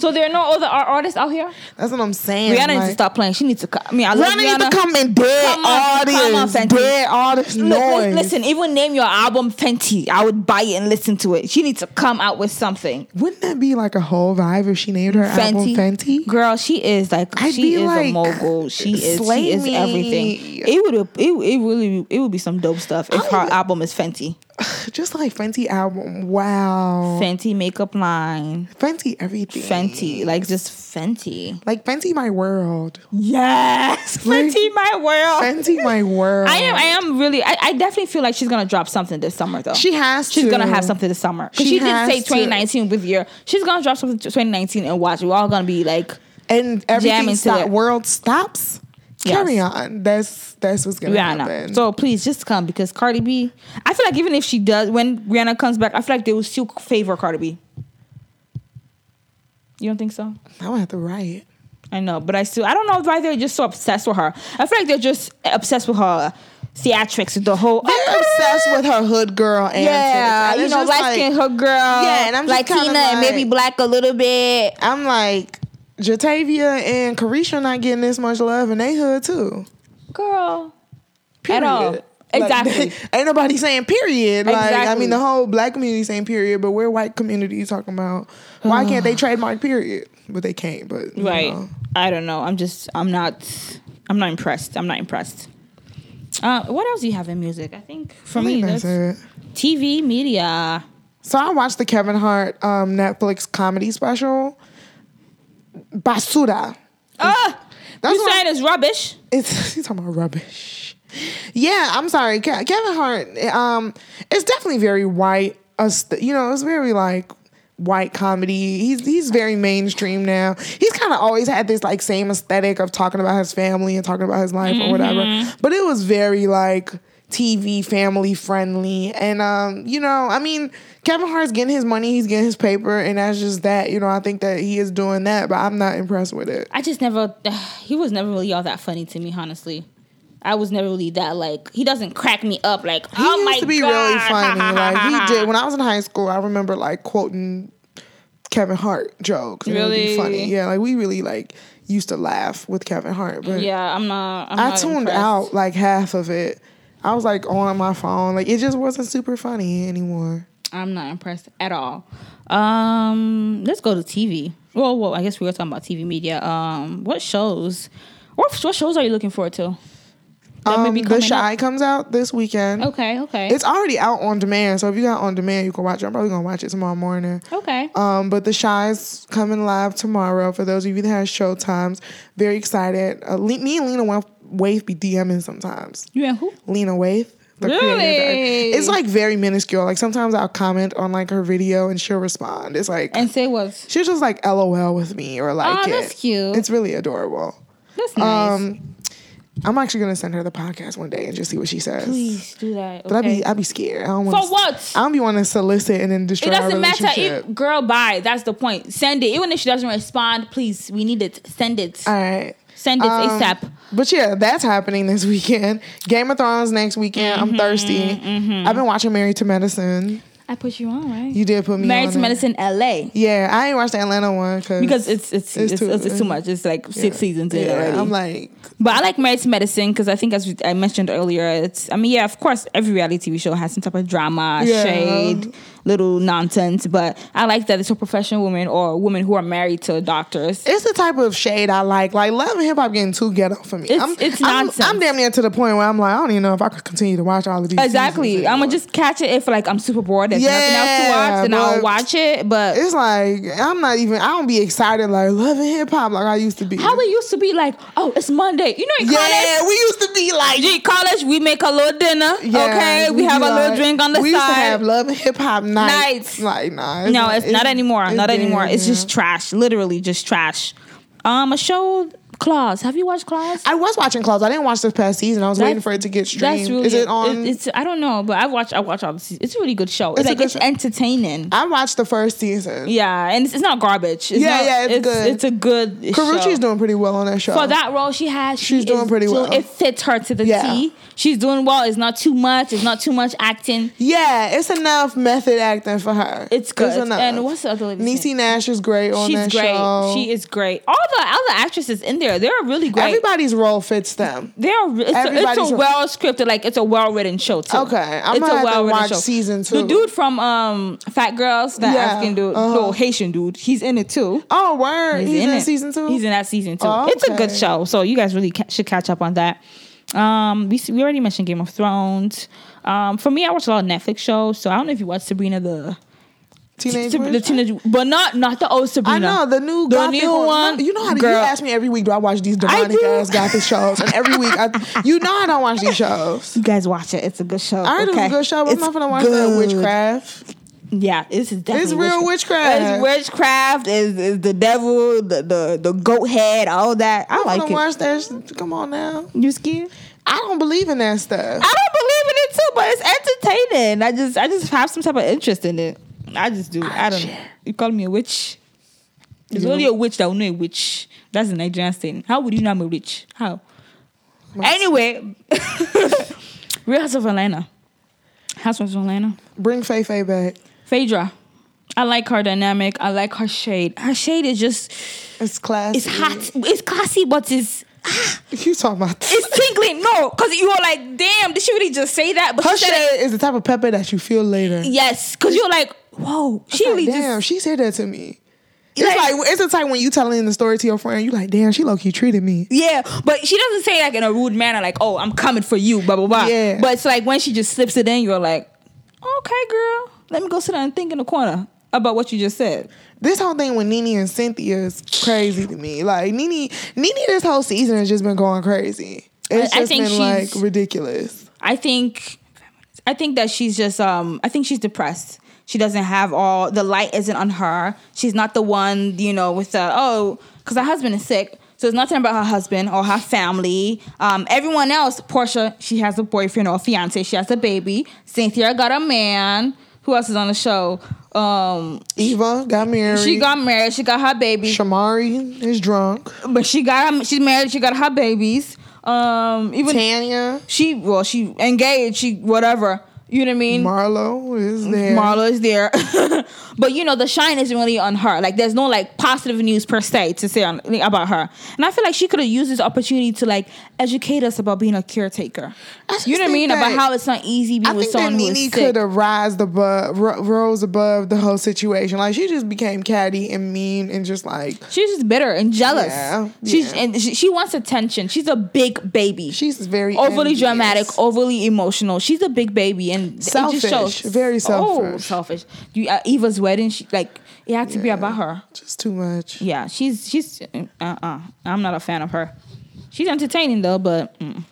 Speaker 3: So there are no other ar- artists out here.
Speaker 2: That's what I'm saying.
Speaker 3: Rihanna needs to stop playing. She needs to. co- I mean, I love
Speaker 2: Rihanna needs
Speaker 3: Rihanna.
Speaker 2: to come in dead
Speaker 3: Come on, come on,
Speaker 2: audience.
Speaker 3: Fenty.
Speaker 2: dead audience
Speaker 3: Li- li-
Speaker 2: noise.
Speaker 3: Listen, even name your album Fenty. I would buy it and listen to it. She needs to come out with something.
Speaker 2: Wouldn't that be like a whole vibe if she named her album Fenty?
Speaker 3: Girl, she is like
Speaker 2: I'd
Speaker 3: she
Speaker 2: be
Speaker 3: is a mogul. She is
Speaker 2: slay
Speaker 3: she is
Speaker 2: me.
Speaker 3: everything. It would it, it really it would be some dope stuff if her
Speaker 2: I-
Speaker 3: album is Fenty.
Speaker 2: Just like Fenty album. Wow.
Speaker 3: Fenty makeup line.
Speaker 2: Fenty everything.
Speaker 3: Fenty. Like just Fenty.
Speaker 2: Like Fenty my world.
Speaker 3: Yes.
Speaker 2: Like-
Speaker 3: Fenty my world.
Speaker 2: Fenty my world.
Speaker 3: I am I am really I, I definitely feel like she's gonna drop something this summer though.
Speaker 2: She has
Speaker 3: She's
Speaker 2: to.
Speaker 3: gonna have something this summer.
Speaker 2: She
Speaker 3: she, did say 2019 with year. She's gonna drop something 2019 and watch. We're all gonna be like,
Speaker 2: and everything stop, world stops.
Speaker 3: Yes.
Speaker 2: Carry on. That's that's what's gonna
Speaker 3: Rihanna.
Speaker 2: happen.
Speaker 3: So please just come because Cardi B. I feel like even if she does, when Rihanna comes back, I feel like they will still favor Cardi B. You don't think so?
Speaker 2: I would have to riot.
Speaker 3: I know, but I still I don't know why they're just so obsessed with her. I feel like they're just obsessed with her theatrics, with the whole.
Speaker 2: They're obsessed with her hood girl antics.
Speaker 3: Yeah, you know, light
Speaker 2: like-
Speaker 3: skin hood girl.
Speaker 2: Yeah, and I'm
Speaker 3: Latina
Speaker 2: kinda
Speaker 3: and maybe black a little bit.
Speaker 2: I'm like, Jatavia and Caresha not getting this much love in they hood too.
Speaker 3: Girl.
Speaker 2: Period.
Speaker 3: At all.
Speaker 2: Like,
Speaker 3: Exactly.
Speaker 2: ain't nobody saying period. Like I mean, the whole black community saying period, but we're white community talking about why can't they trademark period? But they can't. But
Speaker 3: Right.
Speaker 2: know.
Speaker 3: I don't know. I'm just. I'm not. I'm not impressed. I'm not impressed. Uh, what else do you have in music? I think for
Speaker 2: I
Speaker 3: me, that's
Speaker 2: that's.
Speaker 3: TV media.
Speaker 2: So I watched the Kevin Hart um, Netflix comedy special, Basura.
Speaker 3: Ah,
Speaker 2: That's
Speaker 3: you saying it's rubbish?
Speaker 2: It's he's talking about rubbish. Yeah, I'm sorry, Kevin Hart. Um, it's definitely very white. Us, you know, it's very like white comedy. He's he's very mainstream now. He's kind of always had this like same aesthetic of talking about his family and talking about his life or whatever. But it was very like TV family friendly, and um, you know, I mean, Kevin Hart's getting his money, he's getting his paper, and that's just that. You know, I think that he is doing that, but I'm not impressed with it.
Speaker 3: I just never. he was never really all that funny to me, honestly. I was never really that like. He doesn't crack me up like.
Speaker 2: He
Speaker 3: oh
Speaker 2: used to be
Speaker 3: god!
Speaker 2: really funny. like he did when I was in high school. I remember like quoting Kevin Hart jokes. and it would be
Speaker 3: Really?
Speaker 2: funny. Yeah, like we really like used to laugh with Kevin Hart. But
Speaker 3: Yeah, I'm not. I'm
Speaker 2: I
Speaker 3: not
Speaker 2: tuned
Speaker 3: impressed.
Speaker 2: out like half of it. I was like on my phone. Like it just wasn't super funny anymore.
Speaker 3: I'm not impressed at all. Um, let's go to TV. Well, well, I guess we were talking about TV media. Um, what shows? What what shows are you looking forward to?
Speaker 2: Um, the Chi
Speaker 3: up?
Speaker 2: comes out this weekend.
Speaker 3: Okay, okay,
Speaker 2: It's already out on demand. So if you got on demand, you can watch it. I'm probably gonna watch it tomorrow morning.
Speaker 3: okay.
Speaker 2: Um, but the Chi's coming live tomorrow. For those of you that have show times, very excited. Uh, me and Lena Wa- Waithe be DMing sometimes.
Speaker 3: you and who?
Speaker 2: Lena Waithe. the creator of the-
Speaker 3: Really?
Speaker 2: It's like very minuscule. Like sometimes I'll comment on like her video and she'll respond. It's like
Speaker 3: And say what?
Speaker 2: she'll just like LOL with me or like
Speaker 3: Oh,
Speaker 2: it.
Speaker 3: that's cute.
Speaker 2: It's really adorable.
Speaker 3: that's nice.
Speaker 2: Um, I'm actually gonna send her the podcast one day and just see what she says.
Speaker 3: Please do that.
Speaker 2: But I'd be? I'd be scared. I don't want
Speaker 3: For what?
Speaker 2: I don't be wanting to solicit and then destroy our
Speaker 3: doesn't matter if girl bye. That's the point. Send it. Even if she doesn't respond, please, we need it. Send it.
Speaker 2: All right.
Speaker 3: Send it
Speaker 2: Um,
Speaker 3: ASAP.
Speaker 2: But yeah, that's happening this weekend. Game of Thrones next weekend.
Speaker 3: Mm-hmm,
Speaker 2: I'm thirsty. I've been watching Married to Medicine.
Speaker 3: I put you on, right?
Speaker 2: You did put me
Speaker 3: Married
Speaker 2: on
Speaker 3: to
Speaker 2: it.
Speaker 3: Medicine LA.
Speaker 2: Yeah, I ain't watched the Atlanta one cause
Speaker 3: Because it's it's
Speaker 2: It's
Speaker 3: it's,
Speaker 2: too-
Speaker 3: it's, it's too much. It's like six seasons in
Speaker 2: yeah,
Speaker 3: already.
Speaker 2: I'm like,
Speaker 3: But I like Married to Medicine because I think, as I mentioned earlier, it's. I mean, yeah, of course, every reality TV show has some type of drama,
Speaker 2: Yeah.
Speaker 3: shade, little nonsense. But I like that it's a professional woman or women who are married to doctors.
Speaker 2: It's the type of shade I like. Like love and hip hop getting too ghetto for me.
Speaker 3: It's-
Speaker 2: I'm,
Speaker 3: it's
Speaker 2: I'm-
Speaker 3: nonsense.
Speaker 2: I'm, damn near to the point where I'm like, I don't even know if I could continue to watch all of these.
Speaker 3: Exactly. I'm gonna just catch it if like I'm super bored. And there's nothing else to watch, then I'll watch it. But
Speaker 2: It's like I'm not even. I don't be excited like love and hip hop like I used to be.
Speaker 3: how we used to be like, oh, it's Monday. You know, in
Speaker 2: yeah, we used to be like.
Speaker 3: G college, we make a little dinner.
Speaker 2: yeah,
Speaker 3: okay, we, have
Speaker 2: be
Speaker 3: a little drink on the
Speaker 2: we
Speaker 3: side.
Speaker 2: used to have love and hip hop nights.
Speaker 3: Nights.
Speaker 2: Like nah,
Speaker 3: no, it's, not anymore.
Speaker 2: it's
Speaker 3: not anymore. It's
Speaker 2: yeah.
Speaker 3: just trash. Literally just trash. Um, a show Claws. Have you watched Claws?
Speaker 2: I was watching Claws. I didn't watch this past season. I was waiting for it to get streamed.
Speaker 3: That's really
Speaker 2: Is it on?
Speaker 3: it- it's I don't know, but I watch I watch all the seasons. It's a really good show. It's,
Speaker 2: It's
Speaker 3: like
Speaker 2: good
Speaker 3: it's
Speaker 2: show.
Speaker 3: entertaining.
Speaker 2: I watched the first season.
Speaker 3: yeah, and it's, it's not garbage. It's
Speaker 2: Yeah,
Speaker 3: not-
Speaker 2: yeah, it's good.
Speaker 3: It's a good. Karrueche's
Speaker 2: doing pretty well on that show.
Speaker 3: for that role she has. She
Speaker 2: She's doing pretty
Speaker 3: doing-
Speaker 2: well.
Speaker 3: It fits her to the
Speaker 2: Yeah.
Speaker 3: T. She's doing well. It's not too much. It's not too much acting.
Speaker 2: Yeah, it's enough method acting for her.
Speaker 3: It's good.
Speaker 2: enough.
Speaker 3: and what's the other name?
Speaker 2: Niecy Nash is great on
Speaker 3: She's
Speaker 2: that
Speaker 3: great.
Speaker 2: show.
Speaker 3: She is great. All the other actresses in there, they're a really great.
Speaker 2: Everybody's role fits them.
Speaker 3: They're it's a, it's a well scripted, like it's a well written show too.
Speaker 2: Okay, I'm
Speaker 3: it's a
Speaker 2: have to
Speaker 3: well-written
Speaker 2: watch season
Speaker 3: The dude from um Fat Girls, that
Speaker 2: Yeah,
Speaker 3: African dude,
Speaker 2: uh-huh.
Speaker 3: no Haitian dude, he's in it too.
Speaker 2: Oh, word! He's, in,
Speaker 3: it.
Speaker 2: season two.
Speaker 3: He's in that season too.
Speaker 2: Oh,
Speaker 3: It's a good show, so you guys really ca- should catch up on that. Um, we we already mentioned Game of Thrones. Um, for me, I watch a lot of Netflix shows, so I don't know if you watch Sabrina the
Speaker 2: teenage.
Speaker 3: Sab- the teenage, but not not the old Sabrina.
Speaker 2: I know the new
Speaker 3: The
Speaker 2: gothic
Speaker 3: new
Speaker 2: one. You know how to, you ask me every week, do I watch these demonic ass gothic shows? And every week, I, you know I don't watch these shows.
Speaker 3: You guys watch it. It's a good show.
Speaker 2: I heard it was a good show, but I'm
Speaker 3: It's
Speaker 2: not gonna watch that witchcraft.
Speaker 3: Yeah, this is definitely
Speaker 2: It's real witchcraft.
Speaker 3: It's witchcraft. Is is the devil, the, the the goat head, all that. I
Speaker 2: I
Speaker 3: like
Speaker 2: want to
Speaker 3: it.
Speaker 2: watch that. Come on now.
Speaker 3: You scared?
Speaker 2: I don't believe in that stuff.
Speaker 3: I don't believe in it too, but it's entertaining. I just I just have some type of interest in it. I just do. I don't know. You call me a witch? It's only a witch that will know a witch. That's a Nigerian thing. How would you know I'm a witch? How? Anyway, Real House of Atlanta. House of Atlanta.
Speaker 2: Bring Faye Faye back.
Speaker 3: Phaedra. I like her dynamic. I like her shade. Her shade is just
Speaker 2: It's classy.
Speaker 3: it's hot. It's classy, but it's Ah,
Speaker 2: You talking about
Speaker 3: it's tingling. No, because you were like, damn, did she really just say that? But
Speaker 2: her shade is the type of pepper that you feel later.
Speaker 3: Yes, because you're like, whoa, she
Speaker 2: Like,
Speaker 3: really
Speaker 2: damn,
Speaker 3: just.
Speaker 2: she said that to me. It's
Speaker 3: Like-
Speaker 2: like, it's the type when you telling the story to your friend, you like, damn, she low key treated me.
Speaker 3: Yeah, but she doesn't say like in a rude manner, like, oh, I'm coming for you, blah, blah, blah.
Speaker 2: Yeah.
Speaker 3: But it's like when she just slips it in, you're like, okay, girl, let me go sit down and think in the corner about what you just said.
Speaker 2: This whole thing with Nene and Cynthia is crazy to me. Like Nene, Nene, this whole season has just been going crazy. It's
Speaker 3: I- I
Speaker 2: just
Speaker 3: think
Speaker 2: been like ridiculous.
Speaker 3: I think I think that she's just um I think she's depressed. She doesn't have all the light isn't on her. She's not the one, you know, with the oh, because her husband is sick. So it's nothing about her husband or her family. Um, everyone else, Porsha, she has a boyfriend or a fiance. She has a baby. Cynthia got a man. Who else is on the show? Um,
Speaker 2: Eva got married.
Speaker 3: she got married. She got her baby.
Speaker 2: Shamari is drunk.
Speaker 3: But she got her, she's married. She got her babies. Um, even
Speaker 2: Tanya,
Speaker 3: she well, she engaged. She whatever. You know what I mean?
Speaker 2: Marlo is there.
Speaker 3: Marla is there, but you know the shine isn't really on her. Like there's no like positive news per se to say on, about her, and I feel like she could have used this opportunity to like educate us about being a caretaker. You know what I mean about how it's not easy being
Speaker 2: I
Speaker 3: with someone who is
Speaker 2: could have rised above, ro- rose above the whole situation. Like she just became catty and mean and just like
Speaker 3: She's just bitter and jealous.
Speaker 2: Yeah,
Speaker 3: She's
Speaker 2: yeah.
Speaker 3: and she, she wants attention. She's a big baby.
Speaker 2: she's very
Speaker 3: overly
Speaker 2: envious.
Speaker 3: dramatic, overly emotional. She's a big baby, and it
Speaker 2: Selfish,
Speaker 3: just shows.
Speaker 2: very selfish.
Speaker 3: Oh,
Speaker 2: selfish.
Speaker 3: You, uh, Eva's wedding, she like it had to be about her.
Speaker 2: Just too much.
Speaker 3: Yeah, she's she's uh uh. I'm not a fan of her. She's entertaining though, but mm.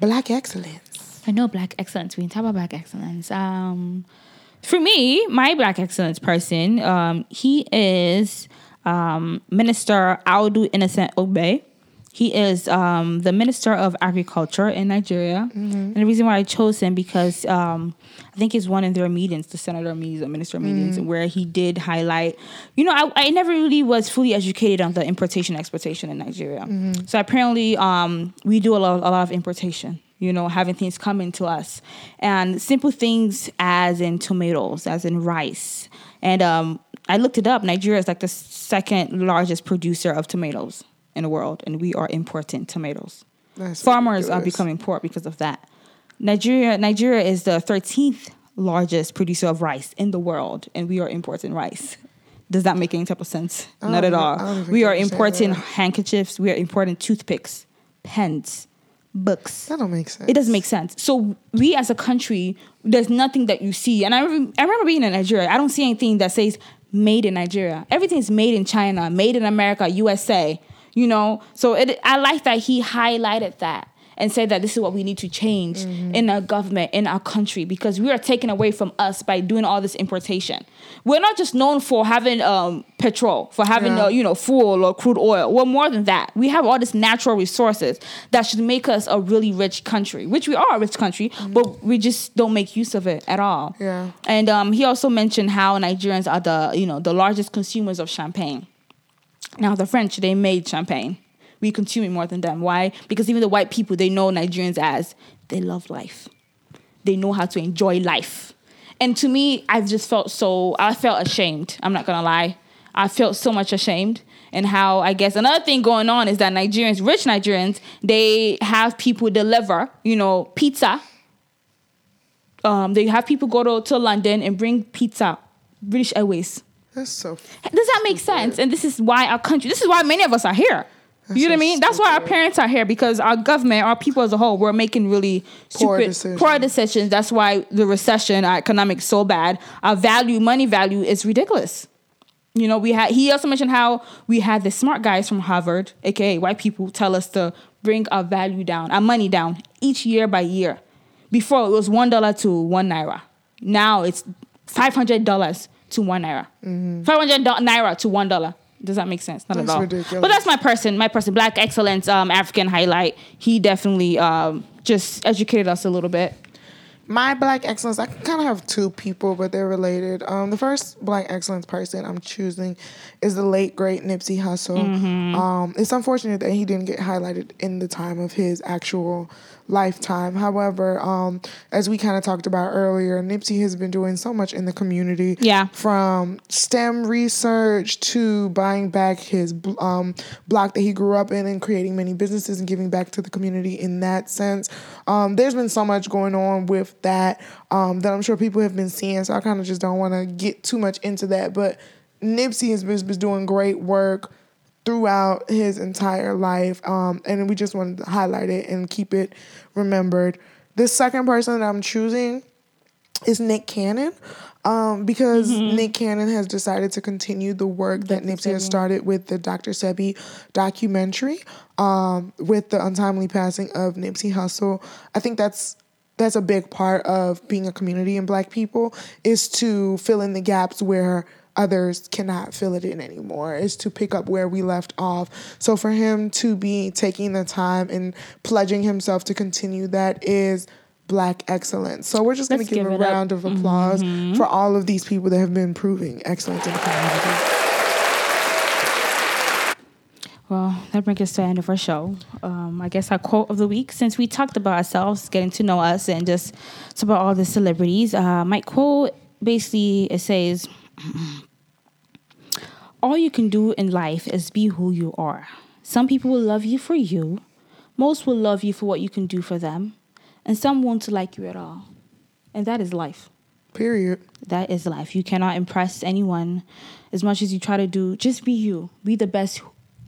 Speaker 2: Black excellence.
Speaker 3: I know black excellence. We can talk about black excellence. Um, for me, my black excellence person, um, he is um, Minister Audu Innocent Ogbeh. He is um, the Minister of Agriculture in Nigeria. And the reason why I chose him because um, I think he's one of their meetings, the senator meetings, the minister meetings, where he did highlight. You know, I, I never really was fully educated on the importation exportation in Nigeria. So apparently, um, we do a lot, a lot of importation you know, having things coming to us. And simple things as in tomatoes, as in rice. And um, I looked it up. Nigeria is like the second largest producer of tomatoes in the world, and we are importing tomatoes.
Speaker 2: That's
Speaker 3: Farmers are becoming poor because of that. Nigeria, Nigeria is the 13th largest producer of rice in the world, and we are importing rice. Does that make any type of sense?
Speaker 2: don't
Speaker 3: at all.
Speaker 2: I don't even
Speaker 3: We are importing handkerchiefs. We are importing toothpicks, pens, books.
Speaker 2: That don't make sense.
Speaker 3: It doesn't make sense. So we as a country, there's nothing that you see. And I remember, I remember being in Nigeria. I don't see anything that says made in Nigeria. Everything's made in China, made in America, USA. You know, so it, I like that he highlighted that and said that this is what we need to change in our government, in our country, because we are taken away from us by doing all this importation. We're not just known for having um, petrol, for having
Speaker 2: Yeah.
Speaker 3: uh, you know fuel or crude oil. We're more than that. We have all these natural resources that should make us a really rich country, which we are a rich country, but we just don't make use of it at all.
Speaker 2: Yeah.
Speaker 3: And um, he also mentioned how Nigerians are the you know the largest consumers of champagne. Now the French they made champagne. We consume it more than them. Why? Because even the white people they know Nigerians as they love life. They know how to enjoy life. And to me, I've just felt so I felt ashamed. I'm not gonna lie. I felt so much ashamed. And how I guess another thing going on is that Nigerians, rich Nigerians, they have people deliver, you know, pizza. Um, they have people go to, to London and bring pizza, British Airways.
Speaker 2: That's so.
Speaker 3: Does that make sense? And this is why our country, this is why many of us are here. you know what I
Speaker 2: so
Speaker 3: mean? That's why our parents are here because our government, our people as a whole, we're making really
Speaker 2: Poor
Speaker 3: stupid,
Speaker 2: decisions.
Speaker 3: poor decisions. That's why the recession, our economic so bad. Our value, money value is ridiculous. You know, we had. He also mentioned how we had the smart guys from Harvard, aka white people, tell us to bring our value down, our money down each year by year. Before it was one dollar to one naira. Now it's five hundred dollars to one naira. hundred naira to one dollar. Does that make sense? Not
Speaker 2: Mm-hmm. That's
Speaker 3: at all.
Speaker 2: ridiculous.
Speaker 3: But that's my person. My person, Black Excellence, um, African highlight. He definitely um, just educated us a little bit.
Speaker 2: My black excellence, I kind of have two people, but they're related. Um, the first black excellence person I'm choosing is the late great Nipsey Hussle. Um, it's unfortunate that he didn't get highlighted in the time of his actual lifetime. However, um, as we kind of talked about earlier, Nipsey has been doing so much in the community.
Speaker 3: Yeah.
Speaker 2: From STEM research to buying back his um, block that he grew up in and creating many businesses and giving back to the community in that sense. Um, there's been so much going on with that um, that I'm sure people have been seeing. So I kind of just don't want to get too much into that. But Nipsey has been, been doing great work throughout his entire life. Um, and we just wanted to highlight it and keep it remembered. The second person that I'm choosing is Nick Cannon. Um, because Nick Cannon has decided to continue the work that Nipsey has started with the Dr. Sebi documentary, um, with the untimely passing of Nipsey Hussle. I think that's that's a big part of being a community and black people is to fill in the gaps where others cannot fill it in anymore is to pick up where we left off so for him to be taking the time and pledging himself to continue that is black excellence so we're just going to give,
Speaker 3: give
Speaker 2: a
Speaker 3: it up.
Speaker 2: round of applause for all of these people that have been proving excellence in the community
Speaker 3: Well, that brings us to the end of our show. Um, I guess our quote of the week, since we talked about ourselves, getting to know us, and just about all the celebrities. Uh, my quote basically it says, "All you can do in life is be who you are. Some people will love you for you. Most will love you for what you can do for them, and some won't like you at all. And that is life."
Speaker 2: period
Speaker 3: That is life. You cannot impress anyone as much as you try to do. Just be you. Be the best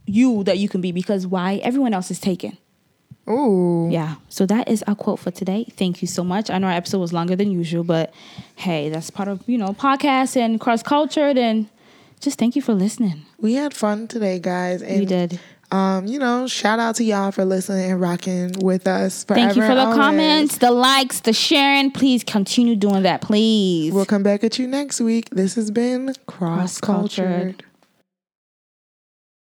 Speaker 3: you that you can be because why? Everyone else is taken.
Speaker 2: Ooh.
Speaker 3: Yeah. So that is our quote for today. Thank you so much. I know our episode was longer than usual, but hey, that's part of, you know, podcast and cross cultured and just thank you for listening.
Speaker 2: we had fun today guys and
Speaker 3: We did.
Speaker 2: um you know shout out to y'all for listening and rocking with us forever
Speaker 3: Thank you for the
Speaker 2: always.
Speaker 3: comments, the likes, the sharing. Please continue doing that, please.
Speaker 2: We'll come back at you next week. This has been Cross. Cultured.